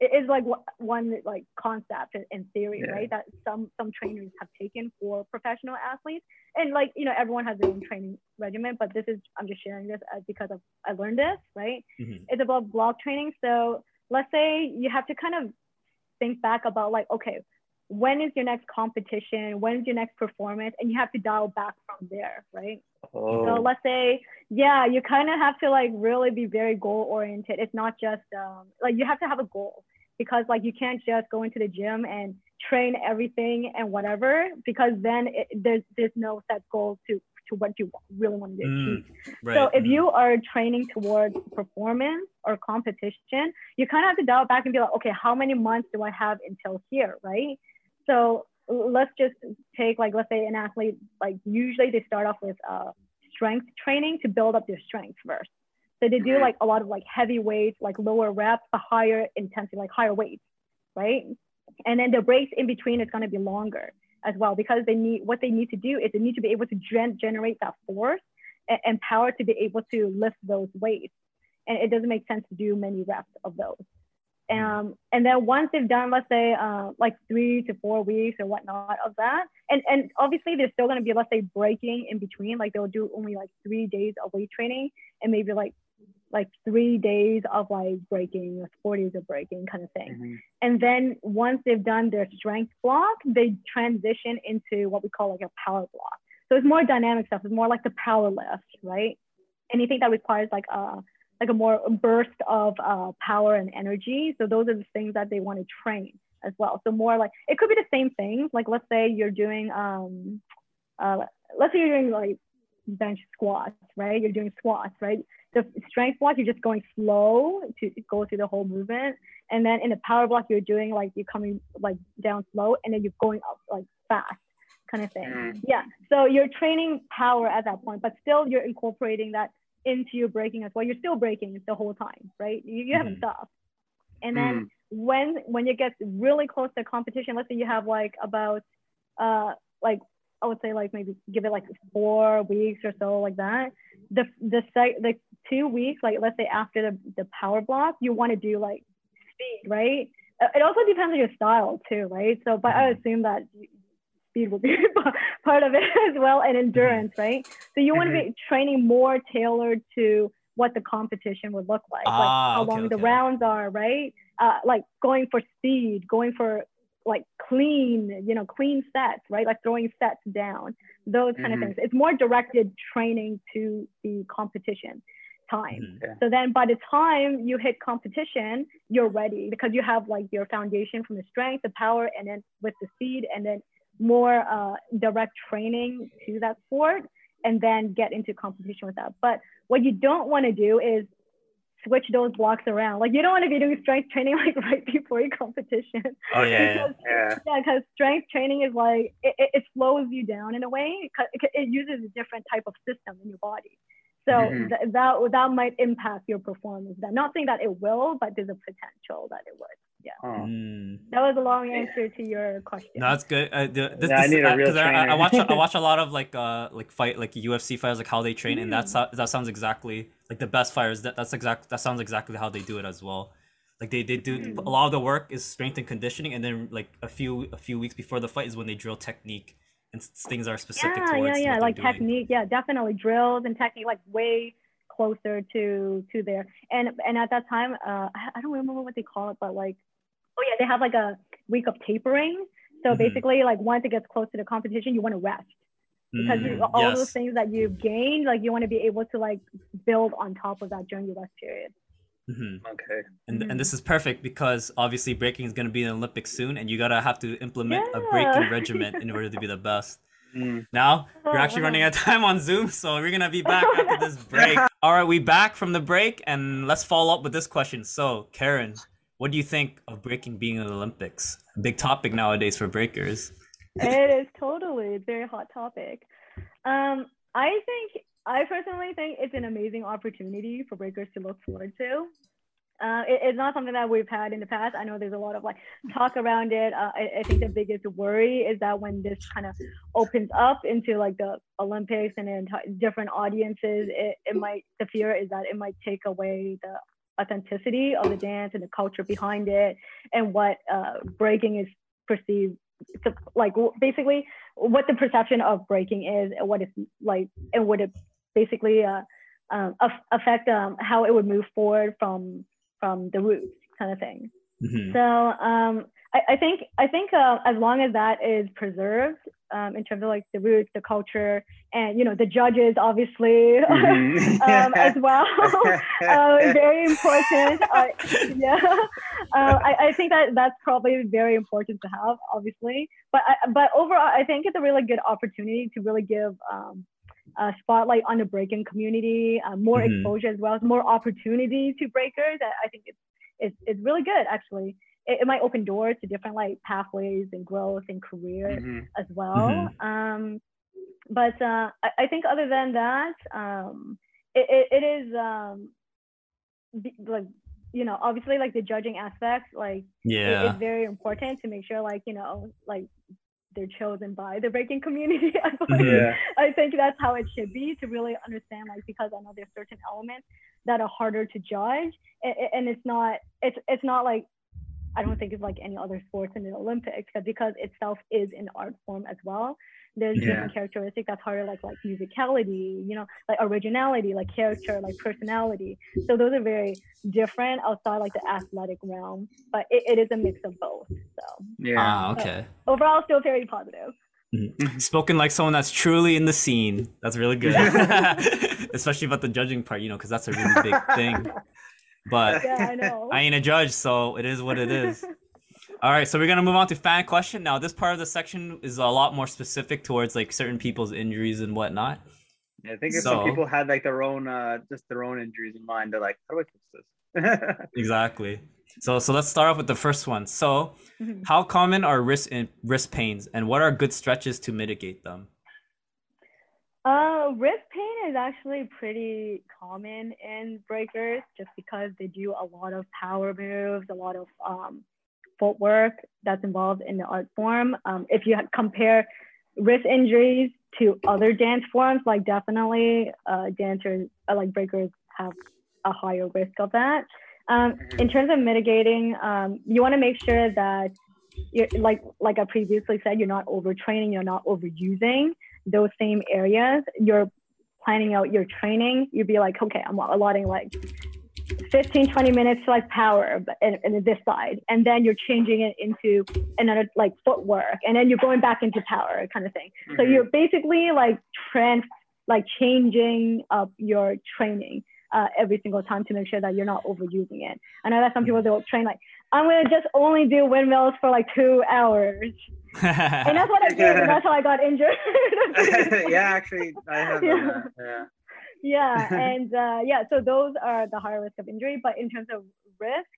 it is like one like concept in- in theory Yeah. right that some some trainers have taken for professional athletes and like you know everyone has their own training regimen but this is i'm just sharing this uh, because of i learned this right Mhm. it's about block training. So let's say you have to kind of think back about like, okay, when is your next competition? When is your next performance? And you have to dial back from there, right? Oh. So let's say, yeah, you kind of have to like really be very goal oriented. It's not just um, like you have to have a goal because like you can't just go into the gym and train everything and whatever because then it, there's there's no set goal to to what you really want to Mm, achieve. right. So if mhm. you are training towards performance or competition, you kind of have to dial back and be like, okay, how many months do I have until here, right? So let's just take like let's say an athlete like usually they start off with uh, strength training to build up their strength first. So they do like a lot of like heavy weights, like lower reps, a higher intensity, like higher weights, right? And then the breaks in between is going to be longer as well because they need what they need to do is they need to be able to gen- generate that force and, and power to be able to lift those weights. And it doesn't make sense to do many reps of those. Um, and then once they've done, let's say, uh, like three to four weeks or whatnot of that, and, and obviously there's still going to be, let's say, breaking in between. Like they'll do only like three days of weight training and maybe like like three days of like breaking or four days of breaking kind of thing. Mhm. And then once they've done their strength block, they transition into what we call like a power block. So it's more dynamic stuff. It's more like the power lift, right? Anything that requires like a like a more burst of uh, power and energy. So those are the things that they want to train as well. So more like it could be the same things. Like let's say you're doing um, uh, let's say you're doing like bench squats, right? You're doing squats, right? The strength block, you're just going slow to go through the whole movement. And then in the power block, you're doing like you're coming like down slow and then you're going up like fast kind of thing. Mm. Yeah. So you're training power at that point, but still you're incorporating that into your breaking as well. You're still breaking the whole time, right? You, you haven't Mhm. stopped. And then when when you get really close to competition, let's say you have like about uh like I would say like maybe give it like four weeks or so like that. The the site the two weeks like let's say after the, the power block, you want to do like speed, right? Uh, It also depends on your style too, right? So but I Mhm. assume that speed will be part of it as well and endurance, right? So you want to be training more tailored to what the competition would look like, like Ah, how okay, long the okay. rounds are, right? Uh, like going for speed, going for like clean, you know, clean sets, right? Like throwing sets down, those kind Mhm. of things. It's more directed training to the competition time. Mhm. So then by the time you hit competition, you're ready because you have like your foundation from the strength, the power, and then with the speed, and then more uh, direct training to that sport, and then get into competition with that. But what you don't want to do is switch those blocks around. Like you don't want to be doing strength training like right before your competition. Oh yeah, yeah. Because- Yeah. yeah, because strength training is like it, it, it slows you down in a way. 'cause It, it uses a different type of system in your body, so Mhm. th- that that might impact your performance. That not saying that it will, but there's a potential that it would. Yeah, Oh. Mm. that was a long answer to your question. No, that's good. Uh, the, this, Yeah, I need a uh, real 'cause I, I, I watch I watch a lot of like uh like fight like UFC fighters like how they train and Mm. that's how, that sounds exactly like the best fighters that that's exact that sounds exactly how they do it as well. Like they, they do Mm. a lot of the work is strength and conditioning and then like a few a few weeks before the fight is when they drill technique and things are specific yeah, towards yeah, yeah, like technique. Yeah, definitely drills and technique, like way closer to to there. And and at that time, uh, I, don't remember what they call it, but like, oh yeah, they have like a week of tapering. So Mhm. basically, like once it gets close to the competition, you want to rest because you, Mm, all yes. those things that you've gained, like you want to be able to like build on top of that during your rest period. Mhm. Okay. And, Mhm. and this is perfect because obviously breaking is going to be in the Olympics soon, and you gotta have to implement a breaking regimen in order to be the best. Mm. Now Oh, we're actually running out of time on Zoom, so we're gonna be back after this break. All right, we back from the break, and let's follow up with this question. So, Karen, what do you think of breaking being in the Olympics? A big topic nowadays for breakers. it is totally a very hot topic. Um, I think I personally think it's an amazing opportunity for breakers to look forward to. Uh, it- it's not something that we've had in the past. I know there's a lot of like talk around it. Uh, I, I think the biggest worry is that when this kind of opens up into like the Olympics and t- different audiences, it, it might the fear is that it might take away the authenticity of the dance and the culture behind it and what uh, breaking is perceived to, like basically what the perception of breaking is and what it's like and what it basically uh, um, affect um, how it would move forward from from the roots kind of thing Mhm. so um, I, I think I think uh, as long as that is preserved um, in terms of like the roots, the culture, and you know the judges, obviously Mhm. um, as well, uh, very important. Uh, yeah, uh, I, I think that that's probably very important to have, obviously. But I, but overall, I think it's a really good opportunity to really give. A spotlight on the breaking community, uh, more Mhm. exposure as well, as more opportunity to breakers. I, I think it's it's, it's really good actually it, it might open doors to different like pathways and growth and career Mhm. as well Mhm. um but uh I, I think other than that um it, it, it is um be- like you know obviously like the judging aspect like it- Yeah. it's very important to make sure like you know like they're chosen by the breaking community I. Yeah. Mm-hmm. I think that's how it should be to really understand, like, because I know there's certain elements that are harder to judge, and, and it's not, it's it's not like, I don't think it's like any other sports in the Olympics, because itself is an art form as well. There's Yeah. different characteristics that's harder, like like musicality, you know, like originality, like character, like personality. So those are very different outside like the athletic realm, but it, it is a mix of both. So Yeah. Ah, okay. overall, still very positive. Spoken like someone that's truly in the scene. That's really good. Especially about the judging part, you know, because that's a really big thing. But Yeah, I know. I ain't a judge, so it is what it is. All right, so we're gonna move on to fan question. Now, this part of the section is a lot more specific towards like certain people's injuries and whatnot. Yeah, I think if So- some people had like their own, uh, just their own injuries in mind, they're like, how do I fix this? Exactly. So so let's start off with the first one. So, Mhm. how common are wrist in, wrist pains, and what are good stretches to mitigate them? Uh, wrist pain is actually pretty common in breakers just because they do a lot of power moves, a lot of um, footwork that's involved in the art form. Um, if you compare wrist injuries to other dance forms, like definitely uh, dancers, uh, like breakers, have a higher risk of that. Um, in terms of mitigating, um, you want to make sure that you're like like I previously said, you're not overtraining, you're not overusing those same areas. You're planning out your training. You'd be like, okay, I'm allotting like 15, 20 minutes to like power but in, in this side. And then you're changing it into another like footwork. And then you're going back into power kind of thing. So Mhm. you're basically like trans like changing up your training uh, every single time to make sure that you're not overusing it. I know that some people they'll train like I'm gonna just only do windmills for like two hours, and that's what I did. and that's how I got injured. yeah, actually, I have. Yeah. that, Yeah. Yeah and uh, yeah so those are the higher risk of injury but in terms of risk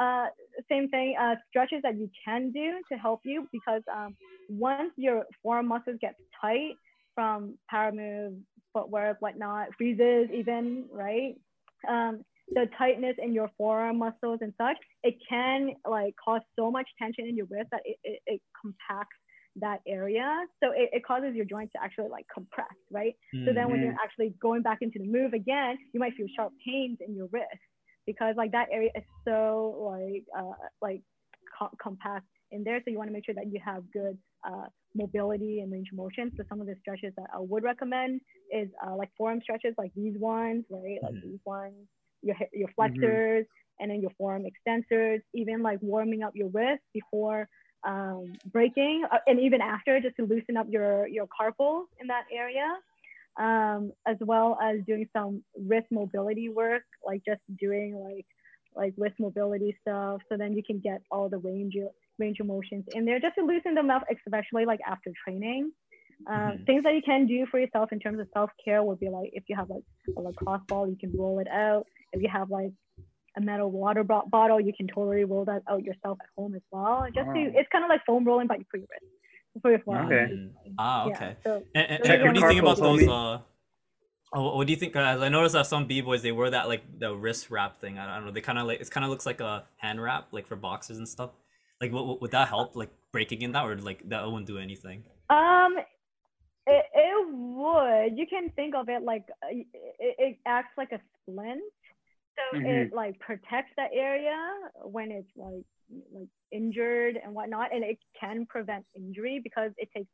uh, same thing uh, stretches that you can do to help you because um, once your forearm muscles get tight from power moves footwork whatnot freezes even right? Um, the tightness in your forearm muscles and such it can like cause so much tension in your wrist that it, it, it compacts that area so it, it causes your joints to actually like compress right so then when you're actually going back into the move again, you might feel sharp pains in your wrist because like that area is so like uh, like co- compact in there. So you want to make sure that you have good uh, mobility and range of motion. So some of the stretches that I would recommend is uh, like forearm stretches, like these ones, right? Like Mhm. these ones, your your flexors and then your forearm extensors. Even like warming up your wrist before um, breaking uh, and even after just to loosen up your your carpals in that area um, as well as doing some wrist mobility work like just doing like like wrist mobility stuff so then you can get all the range of range of motions in there just to loosen them up especially like after training um, Mhm. things that you can do for yourself in terms of self-care would be like if you have like a lacrosse ball you can roll it out if you have like a metal water bo- bottle you can totally roll that out yourself at home as well just to Oh. it's kind of like foam rolling but for your wrist for your forearm Okay. Ah, Yeah, okay. so And, and, Check and what do you think about those? Uh, oh, what do you think? Cause I noticed that some b boys they wear that like the wrist wrap thing. I don't know. They kind of like it kind of looks like a hand wrap, like for boxers and stuff. Like, what, what- would that help? Like breaking in that, or like that wouldn't do anything? Um, it, it would. You can think of it like uh, it, it acts like a splint, so it like protects that area when it's like like injured and whatnot, and it can prevent injury because it takes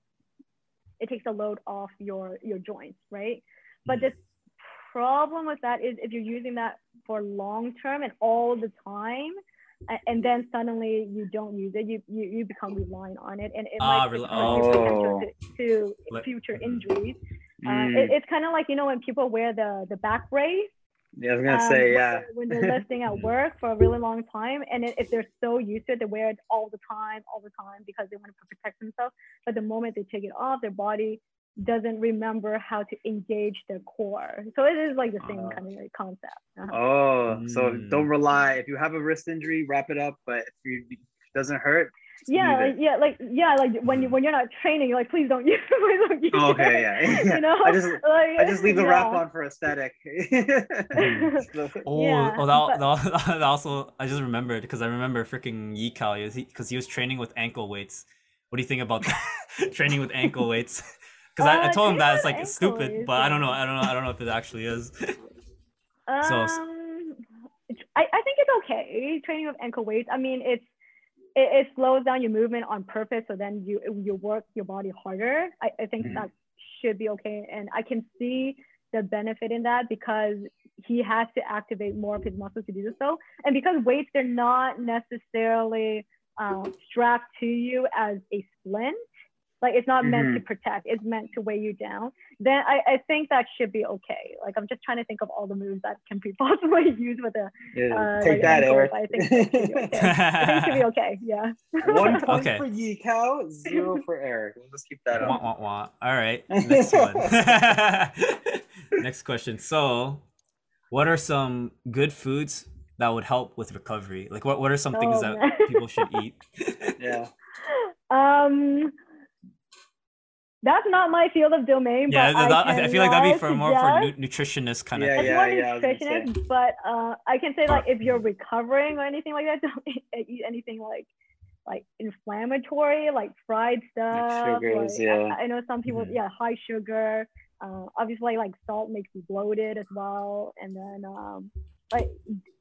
it takes a load off your your joints, right? But the problem with that is if you're using that for long term and all the time. And then suddenly you don't use it, you you, you become reliant on it, and it Ah, might rel- expose your potential Oh. to, to future mhm. injuries. Uh, Mm. it, it's kind of like you know when people wear the the back brace. Yeah, I was gonna um, say, yeah. When they're lifting at work for a really long time, and it, if they're so used to it, they wear it all the time, all the time because they want to protect themselves. But the moment they take it off, their body doesn't remember how to engage their core. So it is like the same Ah. kind of like concept. Uh-huh. Oh, so Mm. don't rely. If you have a wrist injury, wrap it up. But if you it doesn't hurt, just yeah, like, yeah, like yeah, like when you when you're not training, you're like please don't use, please don't use. Oh, okay, it. yeah. you know, I just like, I just leave the wrap on for aesthetic. Oh, Yeah, oh that, but- that, that also I just remembered because I remember freaking Yikao because he, 'cause he was training with ankle weights. What do you think about that? training with ankle weights? Because I, I Uh, told him that it's like stupid, weights, but I don't know. I don't know. I don't know if it actually is. Um, So- it's- I, I think it's okay training with ankle weights. I mean, it's it, it slows down your movement on purpose, so then you you work your body harder. I, I think Mhm. that should be okay, and I can see the benefit in that because he has to activate more of his muscles to do so, and because weights they're not necessarily um, strapped to you as a splint. Like it's not meant to protect; it's meant to weigh you down. Then I, I think that should be okay. Like I'm just trying to think of all the moves that can be possibly used with a Yeah, uh, Take like that, ankle, Eric. I think it should be okay. I think it should be okay. Yeah. One point Okay. for Yi Cow, zero for Eric. We'll just keep that wah, up. wah, wah. All right, next one. Next question. So, what are some good foods that would help with recovery? Like, what, what are some things Oh, that people should eat? Yeah. Um, that's not my field of domain. yeah, but that, I, I feel like that'd be for more for suggest- nu- nutritionists kind of. Yeah, It's yeah, more yeah, I was nutritionist, but uh, I can say like if you're recovering or anything like that, don't eat eat anything like like inflammatory, like fried stuff. sugars, like, yeah. I, I know some people, Mhm. yeah, high sugar. Uh, obviously, like salt makes you bloated as well, and then um, like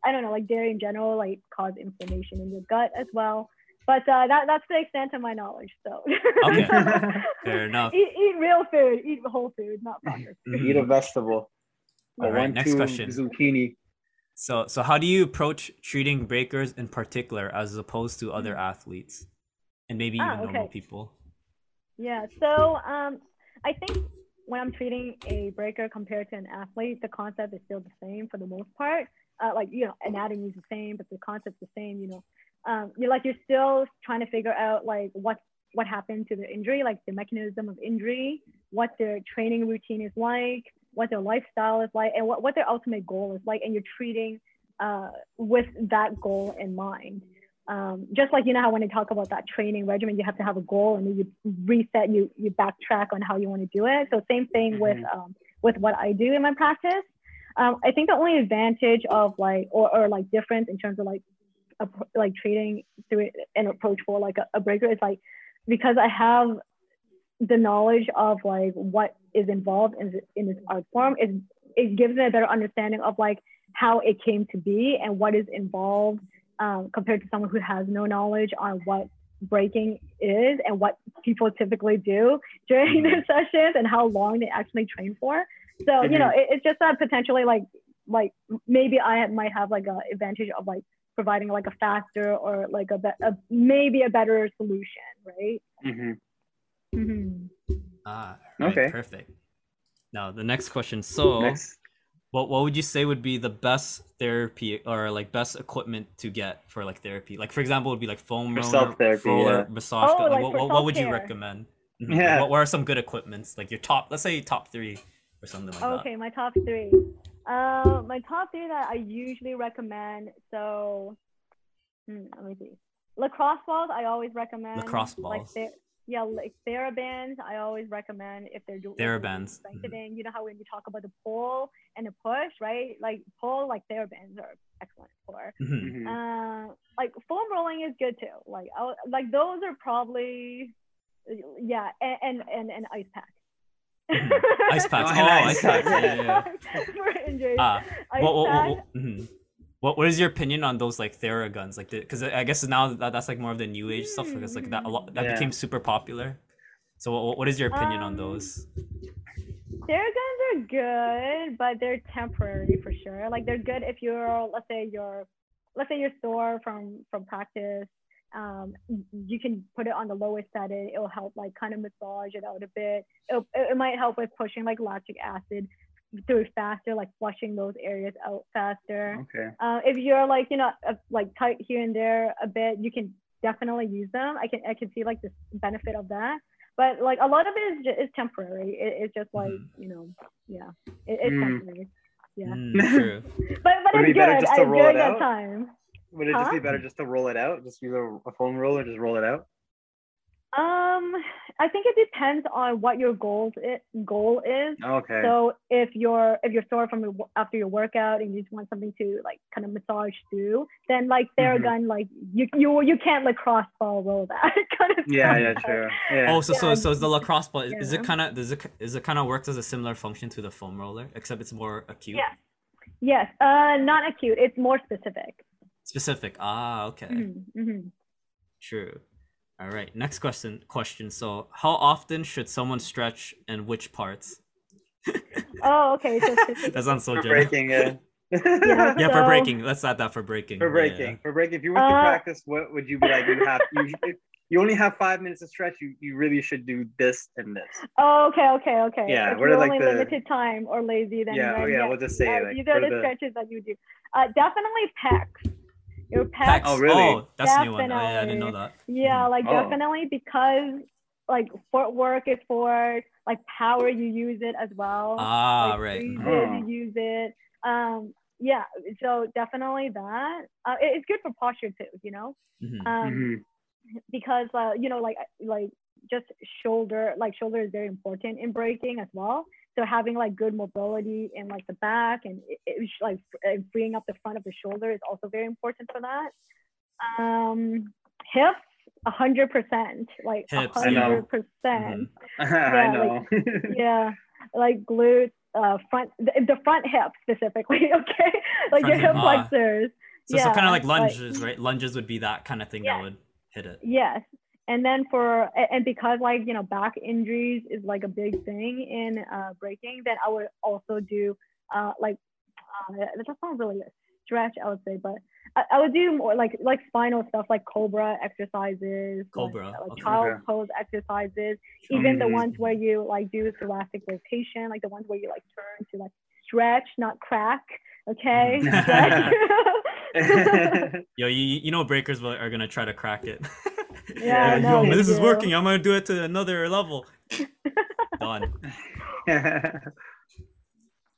I don't know, like dairy in general, like cause inflammation in your gut as well. But uh, that that's the extent of my knowledge. So Okay. Fair enough. eat, eat real food, eat whole food, not processed. food. Mhm. Eat a vegetable. All A right, one, next question. Zucchini. So, so how do you approach treating breakers in particular as opposed to other athletes, and maybe even Ah, normal people? Yeah. So um, I think when I'm treating a breaker compared to an athlete, the concept is still the same for the most part. Uh, like you know, anatomy is the same, but the concept's the same. You know, um, you're like you're still trying to figure out like what what happened to their injury, like the mechanism of injury, what their training routine is like, what their lifestyle is like, and what, what their ultimate goal is like, and you're treating uh, with that goal in mind um, just like you know how when I talk about that training regimen, you have to have a goal and then you reset, you you backtrack on how you want to do it. So same thing with um, with what I do in my practice. Um, I think the only advantage of like or, or like difference in terms of like a, like treating through an approach for like a, a breaker. Is like because I have the knowledge of like what is involved in, this- in this art form is it gives me a better understanding of like how it came to be and what is involved um, compared to someone who has no knowledge on what breaking is and what people typically do during their sessions and how long they actually train for. So you know, it, it's just that potentially like like maybe I might have like a advantage of like providing like a faster or like a, be- a maybe a better solution, right? hmm Mhm. Ah, right, Okay. perfect. Now the next question. So, Next. what what would you say would be the best therapy or like best equipment to get for like therapy? Like for example, it would be like foam For roller, self-therapy, roller, yeah. massage. Oh, gun. like what, for what, what would you self-care. recommend? Mhm. Yeah. What, what are some good equipments? Like your top, let's say top three or something like that. Okay, my top three. Uh, my top three that I usually recommend. So, hmm, let me see. Lacrosse balls, I always recommend. Lacrosse Like balls. the- yeah, like TheraBands, I always recommend if they're doing TheraBands, strengthening. You know how when you talk about the pull and the push, right? Like pull, like TheraBands are excellent for. Mhm. Mhm. Uh, like foam rolling is good too. Like I, like those are probably, yeah, and and and, and ice pack. Mhm. Ice packs. Oh, Oh, ice ice packs. packs, Yeah, yeah, yeah. For injuries. Ah, Ice what, what, pack. what, what, what, what is your opinion on those like Theraguns? Like, because I guess now that that's like more of the new age stuff because like that a lot that Yeah. became super popular. So, what, what is your opinion on Um, those? Theraguns are good, but they're temporary for sure. Like they're good if you're, let's say you're, let's say you're sore from from practice. Um, you can put it on the lowest setting. It'll help like kind of massage it out a bit. It'll, it might help with pushing like lactic acid through faster, like flushing those areas out faster. Okay. Uh, if you're like you know uh, like tight here and there a bit, you can definitely use them. I can I can see like the benefit of that. But like a lot of it is, ju- is temporary. It, it's just like Mhm. you know, yeah, it, it's Mm. temporary. Yeah, Mm, true. but but Would it be it's good. just to I roll it during that out? time. Would it just be Huh? better just to roll it out? Just use a, a foam roller, just roll it out? Um, I think it depends on what your goals it, goal is. Okay. So if you're if you're sore from your, after your workout and you just want something to like kind of massage through, then like. Theragun, like you you you can't lacrosse ball roll that kind of yeah, stuff. yeah, true. Yeah. Oh, so so Yeah, so is the lacrosse ball? Is, is it kind of does it is it kind of works as a similar function to the foam roller, except it's more acute, Yeah. Yes, uh, not acute. It's more specific. Specific? Ah, okay, Mhm, mhm. true. All right, next question. Question. So, how often should someone stretch and which parts? Oh, okay. So. That sounds so for general. breaking, yeah. Yeah. Yeah, for breaking. Let's add that for breaking. for Yeah, breaking, for breaking. If you went to Uh, practice, what would you be like? You have you, you only have five minutes to stretch. You you really should do this and this. Oh, okay, okay, okay. Yeah, If what are, you're like, only the- limited time or lazy, then Yeah, oh, then, yeah, we'll just say, uh, like, these are for the the- stretches that you do. Uh, definitely pecs. Your pecs. Pecs. Oh, really? Oh, that's a new one. Oh, yeah, I didn't know that. Yeah, like Oh. definitely because like footwork is for like power you use it as well Ah, like right. freeze mhm. it, Oh. you use it um yeah so definitely that uh, it- it's good for posture too you know Mhm. um Mhm. because uh you know like like just shoulder like shoulder is very important in breaking as well so having like good mobility in like the back and it, it's like freeing up the front of the shoulder is also very important for that um hips a hundred percent like a Hips, yeah. hundred percent I know. like- yeah like glutes uh front the, the front hip specifically okay like your Front hip hip, flexors So, so kind of like like- lunges, right? Lunges would be that kind of thing Yeah. that would hit it. Yes. And then for and because like you know back injuries is like a big thing in uh, breaking, then I would also do uh, like uh, that's not really a stretch I would say, but I, I would do more like like spinal stuff like cobra exercises, Cobra, like, like okay. child pose exercises, even the ones where you like do thoracic rotation, like the ones where you like turn to like stretch, not crack. Okay. Mhm. Yo, you you know breakers are gonna try to crack it. Yeah, I Yo, know, this is working. I'm gonna do it to another level. Done.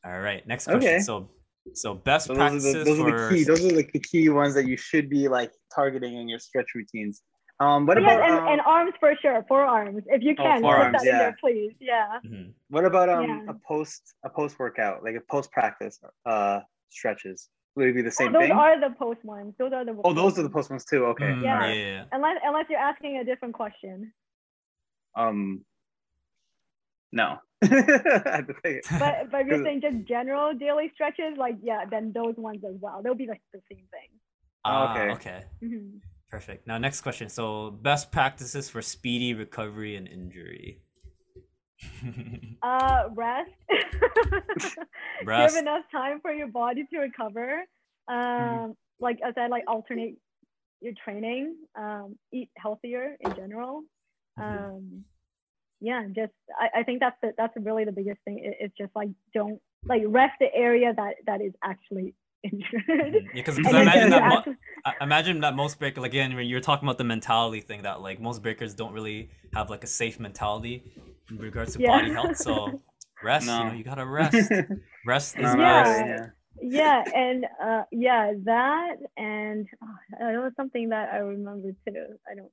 All right. Next question. Okay. So, so best So those are practices the those are the key. Those are like the key ones that you should be like targeting in your stretch routines. Um, what yes, about and, um, and arms for sure, forearms. If you Oh, can, put forearms, that in yeah. there, please. Yeah. Mhm. what about um Yeah. a post a post workout like a post practice uh stretches? Would it be the Oh, same those thing? are the post ones. Those are the. oh, those are the post post ones too. Okay. Mm, Yeah. yeah, yeah. Unless unless you're asking a different question. Um. No. I have to think. But but if you're saying just general daily stretches, like yeah, then those ones as well. They'll be like the same thing. Ah, okay. okay. Mhm. Perfect. Now, next question. So, best practices for speedy recovery and injury. Uh, rest. Rest. Give enough time for your body to recover. Um, Mm-hmm. like I said, like alternate your training. Um, eat healthier in general. Mhm. Um, yeah, just I, I think that's the, that's really the biggest thing. It, it's just like don't like rest the area that that is actually injured. Mhm. Yeah, because I imagine that mo- actually- imagine that most breakers, like, again, when you're talking about the mentality thing, that like most breakers don't really have like a safe mentality in regards to Yeah. body health. So rest, you know, you gotta rest. Rest is No, no, Yeah. best. yeah. yeah and uh yeah that and oh, that was something that i remember too i don't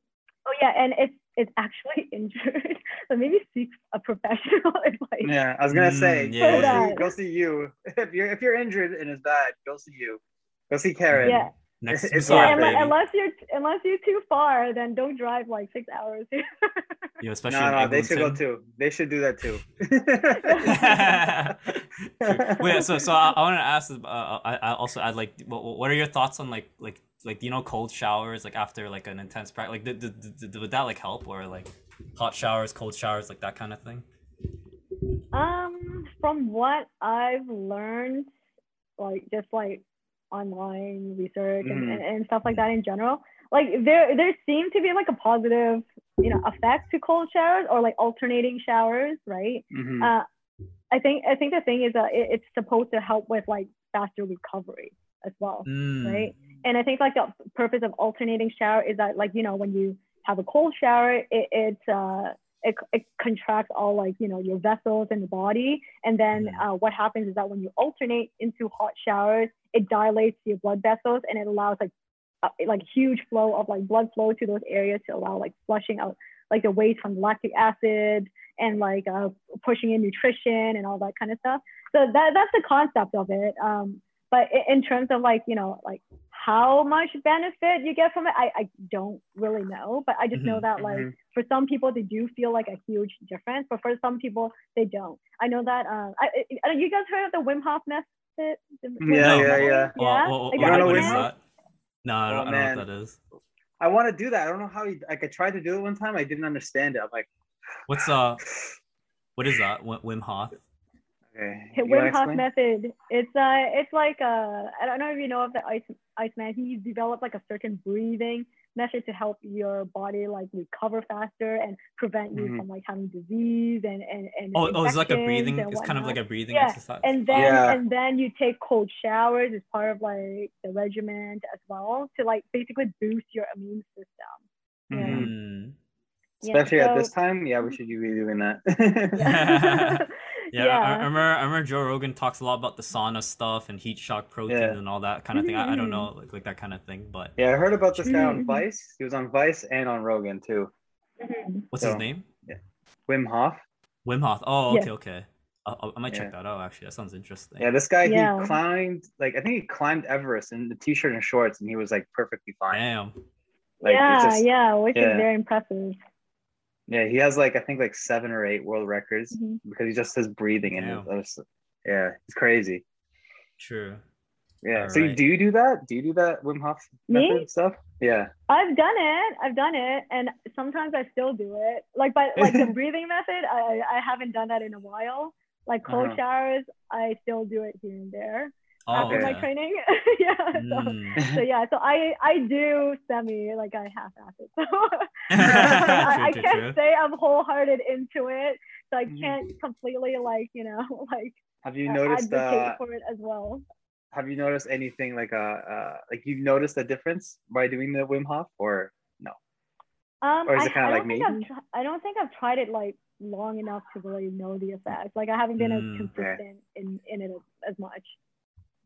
oh yeah and it's it's actually injured so maybe seek a professional advice Yeah, I was gonna say, Mm, go, yeah. see, go see you. If you're if you're injured and it's bad, go see you. Go see Karen. yeah Next It's episode, yeah hard, unless, baby. unless you're unless you're too far then don't drive like six hours You know, especially No, no, they should go too. They should do that too. True. Wait, so so I, I want to ask. Uh, I, I also add like, what, what are your thoughts on like like like you know cold showers like after like an intense practice? Like, did, did, did, would that like help or like hot showers, cold showers, like that kind of thing? um from what i've learned like just like online research and, Mhm. and, and stuff like that in general like there there seemed to be like a positive you know effect to cold showers or like alternating showers right Mhm. uh, i think i think the thing is that it, it's supposed to help with like faster recovery as well Mm. right and i think like the purpose of alternating shower is that like you know when you have a cold shower it, it uh it, it contracts all like you know your vessels in the body. And then uh, what happens is that when you alternate into hot showers it dilates your blood vessels and it allows like uh, like huge flow of like blood flow to those areas to allow like flushing out like the waste from lactic acid and like uh, pushing in nutrition and all that kind of stuff. So that that's the concept of it. Um but in terms of like you know like how much benefit you get from it i, I don't really know but i just know Mhm. that like Mhm. for some people they do feel like a huge difference but for some people they don't i know that uh, I, I, you guys heard of the wim hof method The Wim Yeah, Hof yeah, method? yeah. Well, well, Like, what- don't know what Wim that? No, I don't, Oh, I don't know what that is. I want to do that. I don't know how. You, like I tried to do it one time. I didn't understand it. I'm like, What's uh, what is that? Wim Wim Hof? Okay. Okay, Wim Hof method. It's uh, it's like uh, I don't know if you know of the ice ice man. He developed like a certain breathing method to help your body like recover faster and prevent you Mhm. from like having disease and and and. Oh, oh, it's like a breathing. It's kind of like a breathing Yeah, exercise. and then Yeah. and then you take cold showers as part of like the regimen as well to like basically boost your immune system. Yeah. Mhm. Mm. Yeah, Especially at so- this time, yeah, we should be doing that. Yeah, I, I remember. I remember Joe Rogan talks a lot about the sauna stuff and heat shock protein Yeah. and all that kind of thing. I, I don't know, like, like that kind of thing. But yeah, I heard about this guy on Mhm. Vice. He was on Vice and on Rogan too. Mhm. what's his So- name? Wim Hof. Wim Hof. Oh, Yeah. okay, okay. I, I- I might check Yeah. that out. Actually, that sounds interesting. Yeah, this guy Yeah. he climbed like I think he climbed Everest in the t-shirt and shorts, and he was like perfectly fine. Damn. Like, yeah, just- yeah, which yeah. is very impressive. Yeah, he has like I think like seven or eight world records Mhm. because he just his breathing and Damn. it's, yeah, it's crazy. True. Yeah. So you, do you do that? Do you do that Wim Hof Me? method stuff? Yeah. I've done it. I've done it, and sometimes I still do it. Like, but like the breathing method, I I haven't done that in a while. Like cold Uh-huh. showers, I still do it here and there Oh, after my training. yeah. So, Mm. so yeah, so I I do semi like I half-ass it. So I, I True, true, can't say I'm wholehearted into it, so I Mhm. can't completely like you know like Have you uh, noticed advocate uh for it as well. have you noticed anything like uh, uh like you've noticed a difference by doing the Wim Hof or no? Um, Or is I, it kinda like don't think me? I've tr- I don't think I've tried it like long enough to really know the effects. Like I haven't been Mm, as consistent in in it as, as much.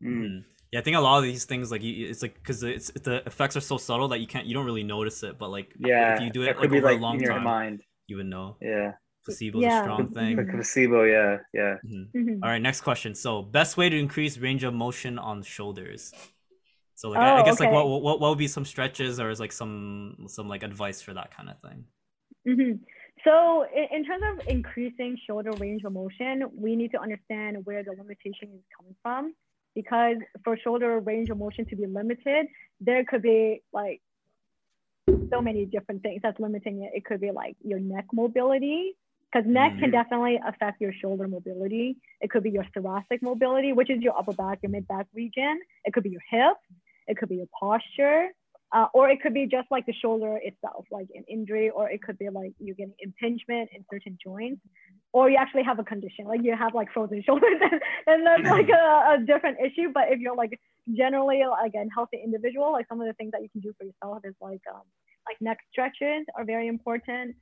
Mm. Yeah, I think a lot of these things like you, it's like because it's the effects are so subtle that you can't you don't really notice it. But like yeah if you do that it like be over like a long in your time, mind. you would know. Yeah. Placebo's Yeah. a strong thing. The placebo, yeah, yeah. Mhm. Mhm. All right, next question. So, best way to increase range of motion on shoulders. So, like, I, I Oh, guess like what, what what would be some stretches or is like some some like advice for that kind of thing? hmm So in, in terms of increasing shoulder range of motion, we need to understand where the limitation is coming from. Because for shoulder range of motion to be limited, there could be like so many different things that's limiting it. It could be like your neck mobility, because neck can Mhm. definitely affect your shoulder mobility. It could be your thoracic mobility, which is your upper back, your mid back region. It could be your hips. It could be your posture. Uh, or it could be just like the shoulder itself, like an injury, or it could be like you're getting impingement in certain joints, or you actually have a condition, like you have like frozen shoulders, and, that's like a, a different issue. But if you're like generally like a healthy individual, like some of the things that you can do for yourself is like um, like neck stretches are very important.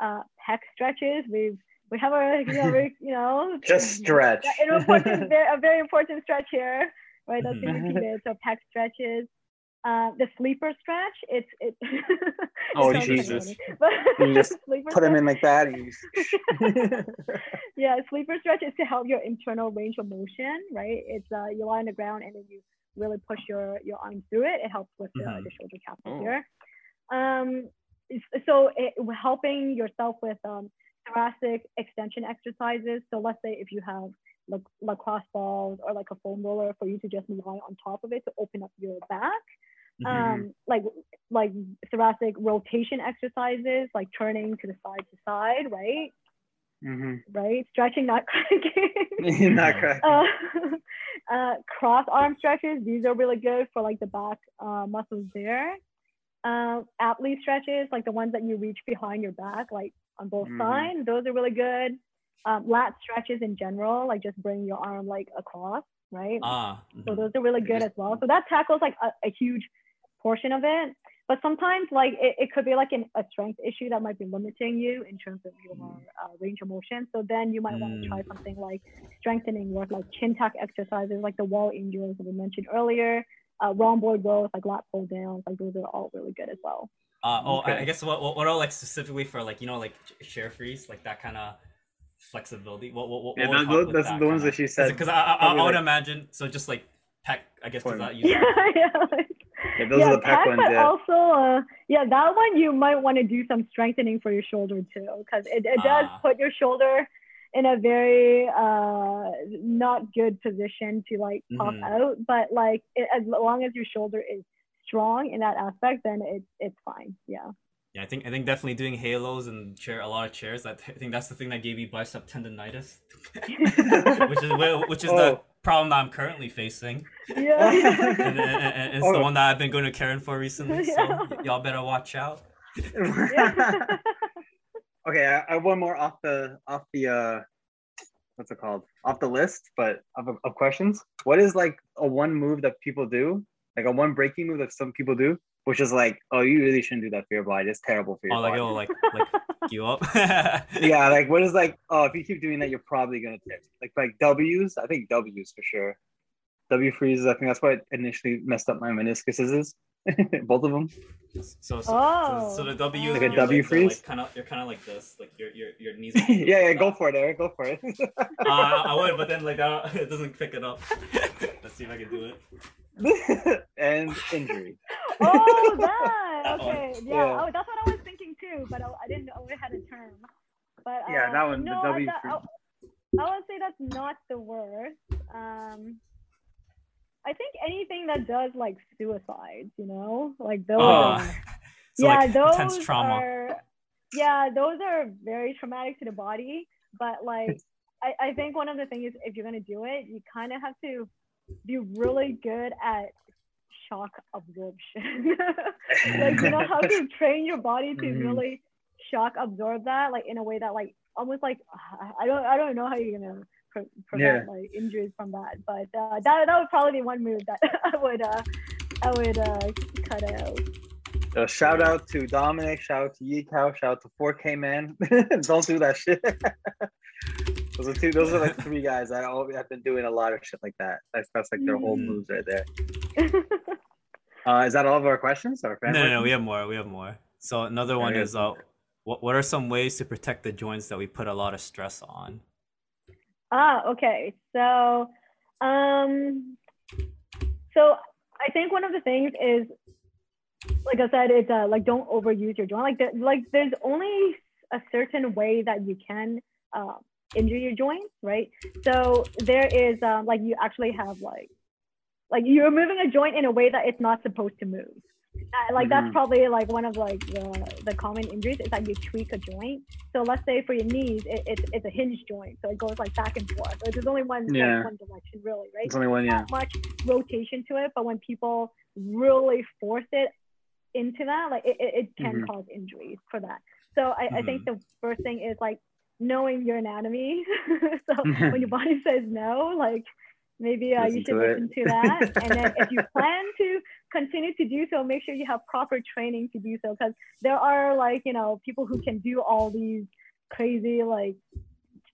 Uh, pec stretches, we've we have a you know, very, you know Just stretch. an important, very, a very important stretch here, right? That's Mhm. repeated. So pec stretches. Uh, the sleeper stretch, it's it. Oh, it Jesus. You just Put them in like that. And you just... yeah, sleeper stretch is to help your internal range of motion, right? It's uh, you lie on the ground and then you really push your your arm through it. It helps with the, Mhm. the shoulder capsule Oh. here. Um, so it, helping yourself with um, thoracic extension exercises. So let's say if you have like lacrosse balls or like a foam roller for you to just lie on top of it to open up your back. Mhm. Um, like like thoracic rotation exercises, like turning to the side to side, right? Mhm. Right, stretching, not cracking. Not correct. uh, uh, cross arm stretches. These are really good for like the back uh, muscles there. Uh, athlete stretches, like the ones that you reach behind your back, like on both Mhm. sides. Those are really good. Um, lat stretches in general, like just bring your arm like across, right? Ah. So mhm. those are really good as well. So that tackles like a, a huge portion of it. But sometimes like it, it could be like an, a strength issue that might be limiting you in terms of your uh, range of motion. So then you might want to try something like strengthening work, like chin tuck exercises, like the wall angels that we mentioned earlier, uh, rhomboid rows, like lat pull downs, like those are all really good as well. Uh, oh, I, I guess what what, what are like specifically for like you know like chair freeze like that kind of flexibility. What what what? Yeah, what would those- help that's that the ones kinda- that she said, Because I, I, I, would like- imagine so just like pec. I guess does that use Yeah, yeah. Like, Yeah, those yeah, are the pec pec, ones. but Yeah. also, uh, yeah, that one you might want to do some strengthening for your shoulder too, because it, it does Ah. put your shoulder in a very uh, not good position to like pop Mhm. out. But like, it, as long as your shoulder is strong in that aspect, then it's it's fine. Yeah. Yeah, I think I think definitely doing halos and chair a lot of chairs. I, th- I think that's the thing that gave me bicep tendonitis, which is wh- which is the Oh. Problem that I'm currently facing, Yeah. and, and, and- and it's the Oh. one that I've been going to Karen for recently. So Yeah. y- y'all better watch out. yeah. okay, I, I have one more off the off the uh, what's it called? Off the list, but of, of questions. What is like a one move that people do, like a one breaking move that some people do which is like, oh, you really shouldn't do that for your body. It's terrible for your Oh, like body. it'll like like fuck you up. yeah, like what is like, oh, if you keep doing that, you're probably gonna tip. Like like W's, I think W's for sure. W freezes, I think that's what initially messed up my meniscuses. Both of them. So, so, Oh. so, so the W Like is a you're like, freeze? Like, kind of, you're kind of like this, like your your your knees. yeah, yeah, go for it, Eric. Go for it. Uh, I I would, but then like that, it doesn't pick it up. Let's see if I can do it. and injury. Oh, that. That one. Okay. Yeah. Yeah. Oh, that's what I was thinking too, but I, I didn't know it had a term. But uh, Yeah, that one, the No, I would say that's not the worst. Um, I think anything that does like suicides, you know, like those. Oh, are- so yeah, like those intense trauma. are. Yeah, those are very traumatic to the body. But like, I, I think one of the things is if you're gonna do it, you kind of have to be really good at shock absorption. like you know how to train your body to Mhm. really shock absorb that, like in a way that like almost like I don't I don't know how you're gonna pre- prevent like injuries from that, but uh, that that would probably be one move that I would uh I would uh cut out. So shout out to Dominic, shout out to Yikao, shout out to 4K man. Don't do that shit. Those are two. Those are like three guys that all have been doing a lot of shit like that. That's that's like their whole Mhm. moves right there. Uh, is that all of our questions? Our No, no, no, we have more. We have more. So another one is uh, what what are some ways to protect the joints that we put a lot of stress on? Ah, okay. So, um, so I think one of the things is, like I said, it's uh, like don't overuse your joint. Like, there, like there's only a certain way that you can uh, injure your joints, right? So there is um, like you actually have like, like you're moving a joint in a way that it's not supposed to move. Uh, like that's Mhm. probably like one of like the, the common injuries is that you tweak a joint. So let's say for your knees, it, it's it's a hinge joint, so it goes like back and forth. Like, there's only one like, Yeah. one direction, really, right? It's only one, yeah. Not much rotation to it, but when people really force it into that, like it, it, it can Mhm. cause injuries for that. So I, I think the first thing is like knowing your anatomy. so when your body says no, like maybe uh, you should to listen to that. and then if you plan to continue to do so, make sure you have proper training to do so. Because there are like, you know, people who can do all these crazy, like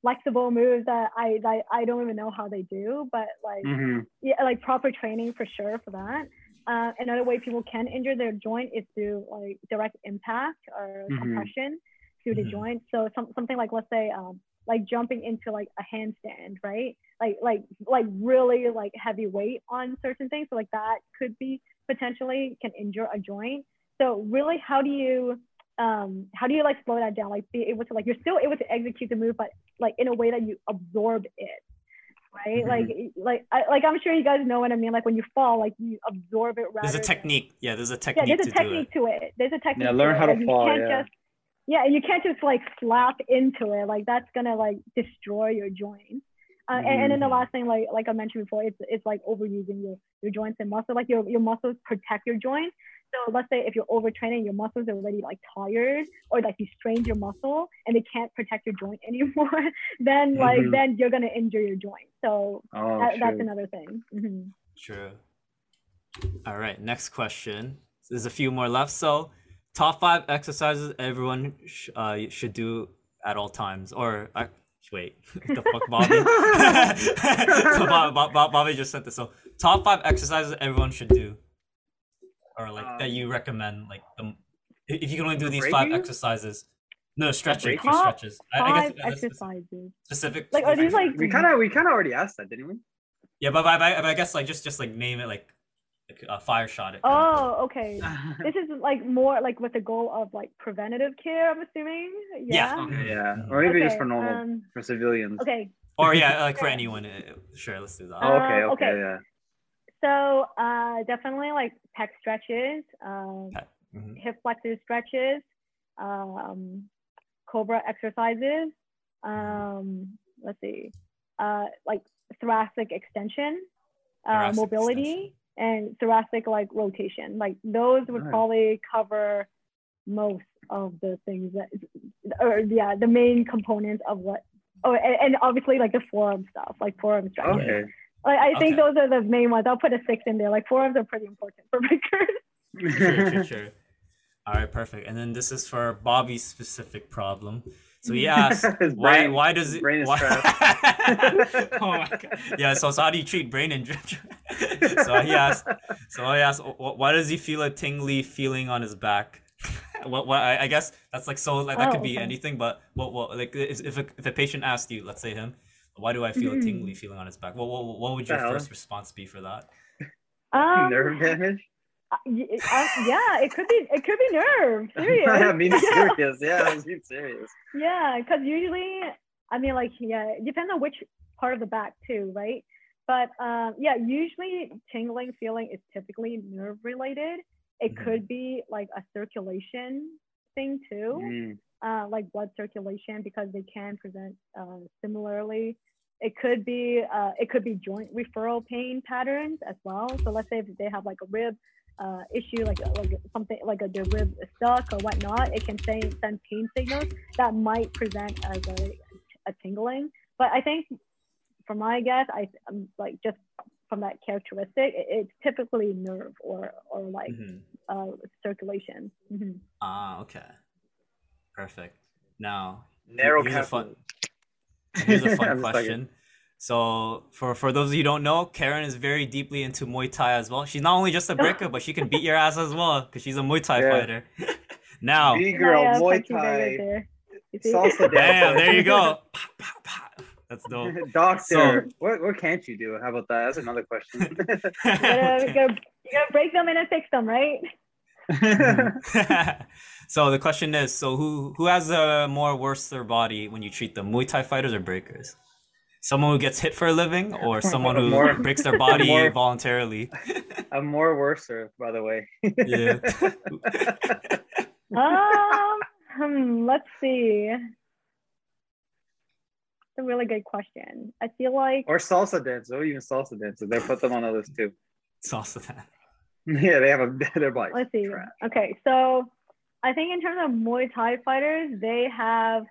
flexible moves that I, I, I don't even know how they do, but like, hmm yeah, like proper training for sure for that. Uh, another way people can injure their joint is through like direct impact or Mhm. compression to the Mhm. joint. So some, something like let's say um, like jumping into like a handstand, right? Like like like really like heavy weight on certain things. So like that could be potentially can injure a joint. So really, how do you um, how do you like slow that down? Like be able to like you're still able to execute the move, but like in a way that you absorb it right? Mhm. Like, like, I, like I'm sure you guys know what I mean. Like when you fall, like you absorb it. There's a rather than- technique. Yeah, there's a technique. Yeah, technique there's a to do it. technique to it. There's a technique. Yeah, learn it. how to Like, you fall, can't yeah. Just, yeah, and you can't just like slap into it. Like that's gonna like destroy your joints. Uh, and, and then the Mhm. last thing, like like I mentioned before, it's it's like overusing your your joints and muscle. Like your your muscles protect your joints. So let's say if you're overtraining, your muscles are already like tired, or like you strained your muscle and they can't protect your joint anymore. then like Mhm. then you're gonna injure your joint. So Oh, that, that's another thing. Mhm. True. All right, next question. There's a few more left. So, top five exercises everyone sh- uh, should do at all times. Or uh, wait, the fuck, Bobby? so Bob, Bob, Bob- Bobby just sent this. So, top five exercises everyone should do, or like that you recommend. Like, the, if you can only do these five exercises. No stretching. breaking? for Top stretches. I, I Five guess exercises. specific. Like are these like We kind of we kind of already asked that, didn't we? Yeah, but, but, but I guess like just just like name it like, like a fire shot. It kind of. Oh, okay. This is like more like with the goal of like preventative care. I'm assuming. Yeah. Yeah. Okay. yeah, Mhm. or maybe just for normal um, for civilians. Okay. Or yeah, like for anyone. uh, Sure, let's do that. Oh, okay, Uh, okay, okay. yeah. So uh, definitely like pec stretches, um, Mhm. hip flexor stretches, um, cobra exercises. Um, let's see, uh, like thoracic extension, uh, Thoracic mobility, and thoracic like rotation. Like those would Nice. probably cover most of the things that, or yeah, the main components of what. Oh, and, and obviously like the forearm stuff, like forearm stretches. Okay. Like, I think Okay. those are the main ones. I'll put a six in there. Like forearms are pretty important for bikers. sure, sure, sure. All right, perfect. And then this is for Bobby's specific problem. So he asked, His why, brain- why does it? brain is why- oh my god. Yeah. So, so how do you treat brain injury? so he asked. So I asked, why does he feel a tingly feeling on his back? what? What? I, I guess that's like so. Like that could Oh, be okay. anything. But what? What? Like if if a, if a patient asked you, let's say him, why do I feel a Mhm. tingly feeling on his back? What? What, what would your The hell? first response be for that? Um, Nerve damage? Yeah, it could be. It could be nerve. Serious. I mean serious. Yeah, I was being serious. Yeah, because usually, I mean, like, yeah, it depends on which part of the back too, right? But um, yeah, usually tingling feeling is typically nerve related. It Mhm. could be like a circulation thing too, Mm. uh, like blood circulation, because they can present uh, similarly. It could be uh, it could be joint referral pain patterns as well. So let's say if they have like a rib uh, issue, like like something like a the rib is stuck or whatnot, it can send send pain signals that might present as a, a tingling. But I think, from my guess, I um, like just from that characteristic, it, it's typically nerve or or like Mhm. uh, circulation. Mhm. Ah, okay. Perfect. Now, Narrow here's a fun, here's a fun I'm question. So, for for those of you who don't know, Karen is very deeply into Muay Thai as well. She's not only just a breaker, but she can beat your ass as well because she's a Muay Thai Yeah. fighter. now, B girl, My, Muay punching bag right Thai, there. You see? salsa bam, there you go. That's dope. Doctor, what what can't you do? How about that? That's another question. you, gotta, you, gotta, you gotta break them and then fix them, right? so the question is, so who who has a more worse their body when you treat them, Muay Thai fighters or breakers? Someone who gets hit for a living, or someone who More- breaks their body more- voluntarily? I'm more worser, by the way. Yeah. um, hmm, let's see. It's a really good question. I feel like or salsa dance. Or even salsa dancers. They put them on the list too. salsa also that. Yeah, they have a their body. let's see. Trash. Okay, so I think in terms of Muay Thai fighters, they have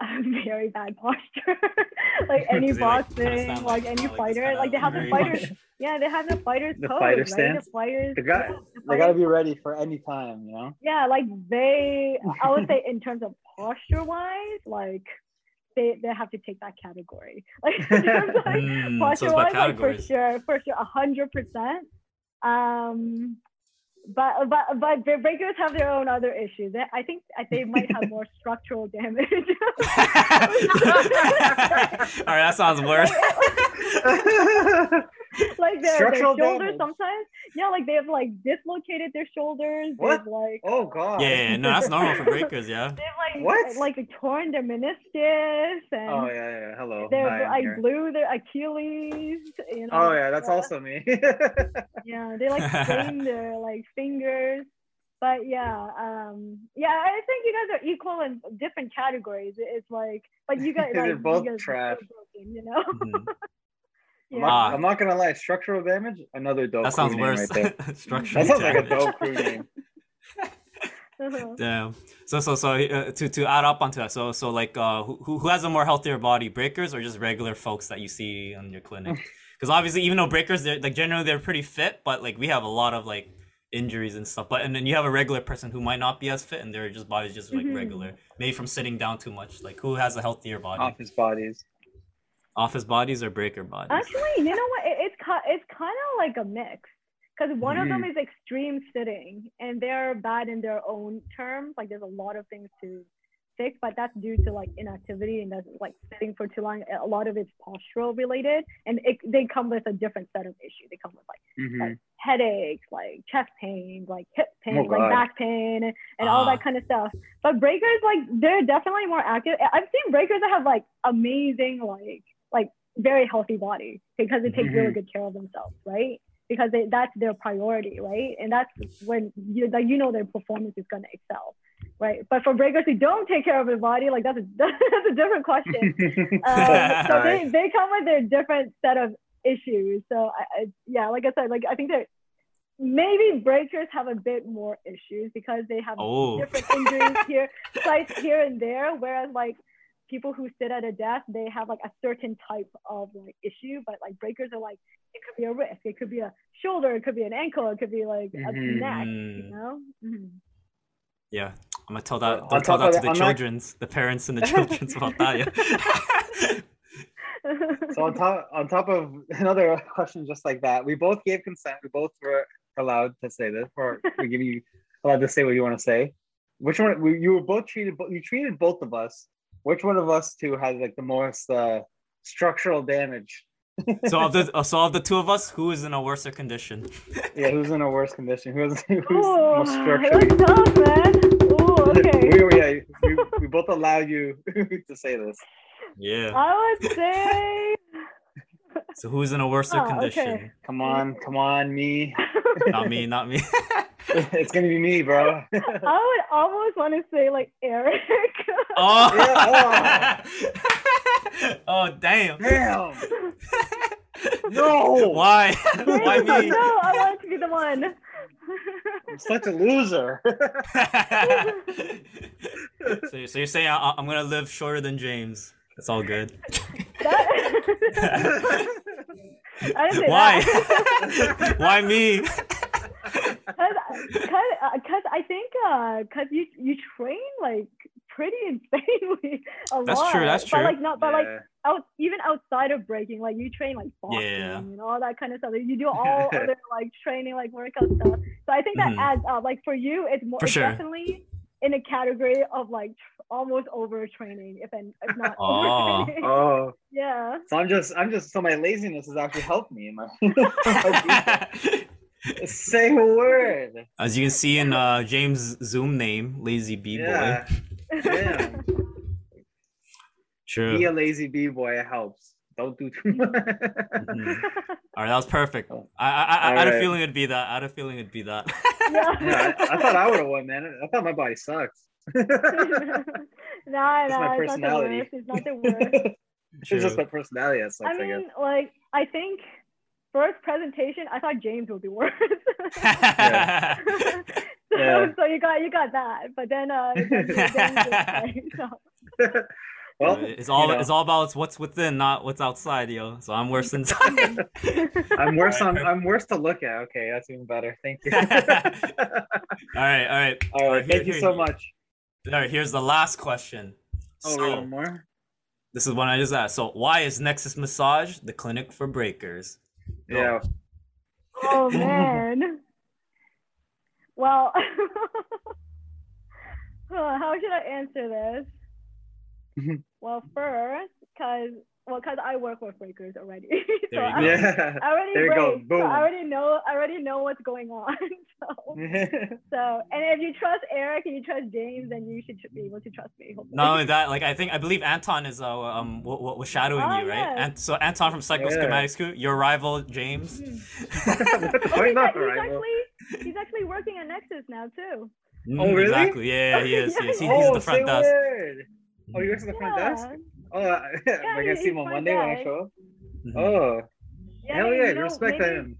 a very bad posture. like any Do like, boxing, like, like- any like fighter, like they have the fighters. much- Yeah, they have the fighters The pose, fighter right? stance? The fighters. They got. The they got to be ready for any time, you know. yeah, like they, I would say in terms of posture wise, like they, they have to take that category. Like, in terms of, like, Mm, posture it's by wise, like for sure, for sure, a hundred percent. Um, but but but breakers have their own other issues. I think they might have more structural damage. All right, that sounds worse. like their, their shoulders damage. sometimes. Yeah, like they have like dislocated their shoulders. What? They've like oh god. yeah, yeah, no, that's normal for breakers. Yeah. they've like What? like torn their meniscus and Oh yeah, yeah. Hello. they're Hi, I'm like here. blew their Achilles. You know. Oh yeah, that's uh, also me. Yeah, they like sprained their like fingers. But yeah, um, yeah, I think you guys are equal in different categories. It's like, but you guys, They're like, both you guys are trash. so broken, you know. Mhm. I'm, yeah. not, Ah. I'm not gonna lie. Structural damage. Another dope. That sounds crew name worse. Right there. Structural That sounds like a dope crew name. Uh-huh. Damn. So so so uh, to to add up onto that. So so like uh who who has a more healthier body, breakers or just regular folks that you see in your clinic? Because obviously, even though breakers, they're like generally they're pretty fit, but like we have a lot of like injuries and stuff. But and then you have a regular person who might not be as fit, and their just body's just like Mhm. regular, maybe from sitting down too much. Like who has a healthier body? Office bodies. Office bodies or breaker bodies? Actually, you know what? It, it's it's kind of like a mix because one of them Mm. is extreme sitting, and they're bad in their own terms. Like there's a lot of things to fix, but that's due to like inactivity and that's like sitting for too long. A lot of it's postural related, and it, they come with a different set of issues. They come with like Mhm. headaches, like chest pain, like hip pain, Oh, like God. back pain, and, and all Ah. that kind of stuff. But breakers, like they're definitely more active. I've seen breakers that have like amazing, like like very healthy body because they take really Mhm. good care of themselves, right? Because they, that's their priority, right? And that's when you like you know their performance is gonna excel, right? But for breakers who don't take care of their body, like that's a that's a different question. Um, so they, they come with their different set of issues. So I, I, yeah, like I said, like I think that maybe breakers have a bit more issues because they have Oh. different injuries here, sites here and there. Whereas like people who sit at a desk, they have like a certain type of like issue, but like breakers are like it could be a wrist, it could be a shoulder, it could be an ankle, it could be like a Mhm. neck, you know. Mhm. Yeah, I'm gonna tell that. On Don't tell that to the that, I'm not- childrens, the parents and the childrens about that. Yeah. So on top on top of another question just like that, we both gave consent. We both were allowed to say this, or we give you allowed to say what you want to say. Which one? We, you were both treated. You treated both of us. Which one of us two has like the most uh, structural damage? so of the uh, so of the two of us, who is in a worse condition? Yeah, who's in a worse condition? Who's who's Ooh, most structurally? that's tough, man. Ooh, okay. we, we- yeah, we, we both allow you to say this. Yeah. I would say. So who's in a worse Oh, okay. condition? Come on, come on, me. Not me. Not me. it's gonna be me, bro. I would almost want to say like Eric. oh. Yeah, oh, oh damn. Damn. No. Why? Why no. I want to be the one. I'm such a loser. so, so you're saying I, I'm gonna live shorter than James? That's all good. That- I didn't say Why? that. Why me? Cause, cause, uh, 'cause I think uh, cause you you train like pretty insanely a That's lot. true, that's true. But like not, but like out even outside of breaking, like you train like boxing Yeah. and all that kind of stuff. You do all other like training, like workout stuff. So I think that Mhm. adds up. Like for you, it's more it's sure. definitely in a category of like almost overtraining, if an, if not Oh. overtraining. Oh, yeah. so I'm just, I'm just, so my laziness has actually helped me. in My, say a word. As you can see in uh, James' Zoom name, Lazy B Boy. Yeah. Damn. True. Be a lazy b boy. It helps. Don't do too much. Mhm. All right, that was perfect. Oh. I I, I, I had a feeling it'd be that. I had a feeling it'd be that. yeah. Yeah, I, I thought I would have won, man. I thought my body sucks. no, nah, It's my nah, it's not the personality. worst. It's not the worst. it's just my personality that sucks, I I, mean, guess. like, I think first presentation, I thought James would be worse. so, Yeah. so you got you got that, but then uh, then James so. well, it's all you know, it's all about what's within, not what's outside, yo. So I'm worse inside. I'm worse on. I'm worse to look at. Okay, that's even better. Thank you. all right, all right. All right, here- thank you here- so much. All right, here's the last question. Oh, so, wait, one more. this is one I just asked. So, why is Nexus Massage the clinic for breakers? Go. Yeah. oh man. Well, how should I answer this? Mm-hmm. well, first, cause well, cause I work with breakers already. so There you I. Yeah. I already There you go. break, so I already know. I already know what's going on. so, so, and if you trust Eric and you trust James, then you should be able to trust me. Hopefully. Not only that, like I think I believe Anton is uh, um what, what was shadowing Oh, you, right? yes. And so Anton from Psycho Yeah. Schematics Crew, your rival James. what the Oh, he's, Not he's rival. actually he's actually working at Nexus now too. Mm, Oh, really? Exactly. Yeah, he is. He is. He- oh, he's the front desk. word. Oh, you work at the front desk? Oh, I Yeah, I gonna see him on front Monday when I desk. show up. Mhm. Oh, Yeah, hell you yeah! know, respect maybe, him.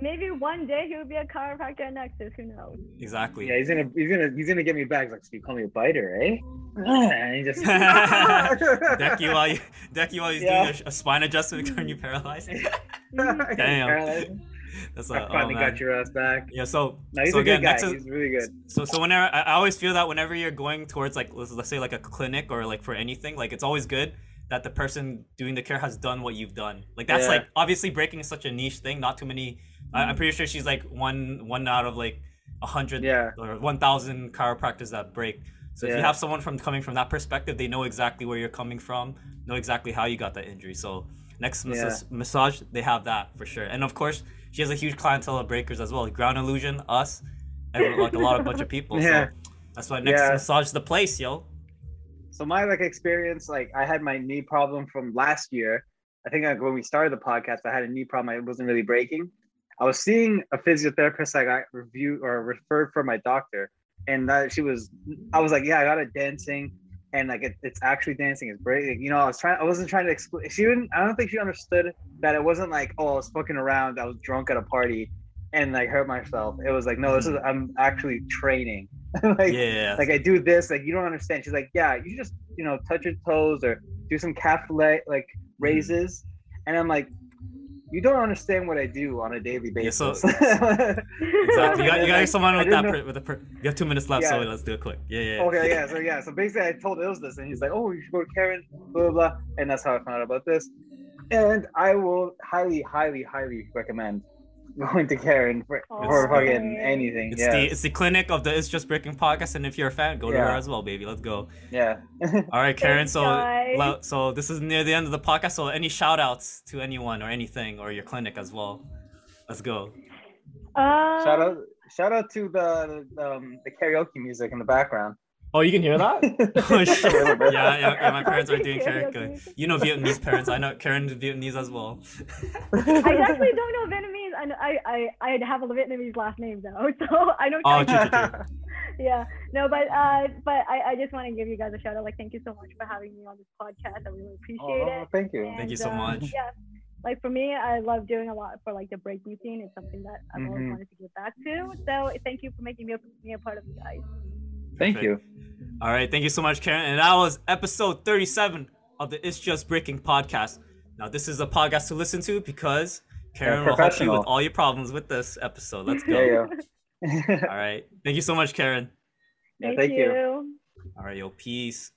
Maybe one day he'll be a chiropractor at Nexus. Who knows? Exactly. Yeah, he's gonna he's gonna he's gonna get me back. He's like, so you call me a biter, eh? And he just Deck you while you deck you while he's Yeah. doing a, a spine adjustment when you paralyzed. Damn. That's a, I oh, finally man. got your ass back. Yeah. So No, he's so a again, good guy. He's really good. So so whenever I, always feel that whenever you're going towards like let's, let's say like a clinic or like for anything, like it's always good that the person doing the care has done what you've done. Like that's Yeah. like obviously breaking is such a niche thing. Not too many. I, I'm pretty sure she's like one one out of like a hundred Yeah. or one thousand chiropractors that break. So if you have someone from coming from that perspective, they know exactly where you're coming from, know exactly how you got that injury. So Nexus Yeah. massage, they have that for sure. And of course, she has a huge clientele of breakers as well. Ground illusion, us, and like a lot of bunch of people. Yeah. So that's why Nexus Yeah. massage the place, yo. So my like experience, like I had my knee problem from last year. I think like when we started the podcast, I had a knee problem. I wasn't really breaking. I was seeing a physiotherapist. I got reviewed or referred for my doctor, and that she was. I was like, yeah, I got it dancing, and like it, it's actually dancing. It's breaking. You know, I was trying. I wasn't trying to explain. She didn't. I don't think she understood that it wasn't like, oh, I was fucking around. I was drunk at a party, and like hurt myself. It was like, no, this is. Mm-hmm. I'm actually training. like, yeah. like I do this, like you don't understand. She's like, yeah, you just you know touch your toes or do some calf leg like raises, and I'm like, you don't understand what I do on a daily Yeah, so- basis. Exactly. You got, you got Like, someone with that. Per, with a per, you have two minutes left, so let's do it quick. Yeah, yeah. okay, yeah, so yeah, so basically, I told Ilz this, and he's like, "Oh, you should go to Karen, blah blah blah," and that's how I found out about this. And I will highly, highly, highly recommend going to Karen for, for Oh, fucking okay. anything. It's yeah, the it's the clinic of the It's Just Breaking podcast, and if you're a fan, go to her as well, baby. Let's go. yeah. All right, Karen. So guys. lo- so this is near the end of the podcast. So any shout outs to anyone or anything or your clinic as well? Let's go. Um, shout out, shout out to the the, um, the karaoke music in the background. Oh, you can hear that? oh shit! A little bit. Yeah, yeah, yeah. My parents are doing Karaoke karaoke. You know Vietnamese parents. I know Karen's Vietnamese as well. I actually don't know Vietnamese. I, know- I I I have a Vietnamese last name though, so I know. Oh, Chinese. true, true, true. yeah, no, but uh, but I, I just want to give you guys a shout out. Like, thank you so much for having me on this podcast. I really appreciate Oh, it. thank you. Thank you And, so um, much. Yeah, like for me, I love doing a lot for like the breaking scene. It's something that I've always Mhm. wanted to get back to. So thank you for making me a, me a part of you guys. Thank Perfect. you. All right, thank you so much, Karen. And that was episode 37 of the It's Just Breaking podcast. Now, this is a podcast to listen to because Karen will help you with all your problems with this episode. Let's go. Yeah, yeah. All right. Thank you so much, Karen. Yeah, thank, thank you. you. All right, yo, peace.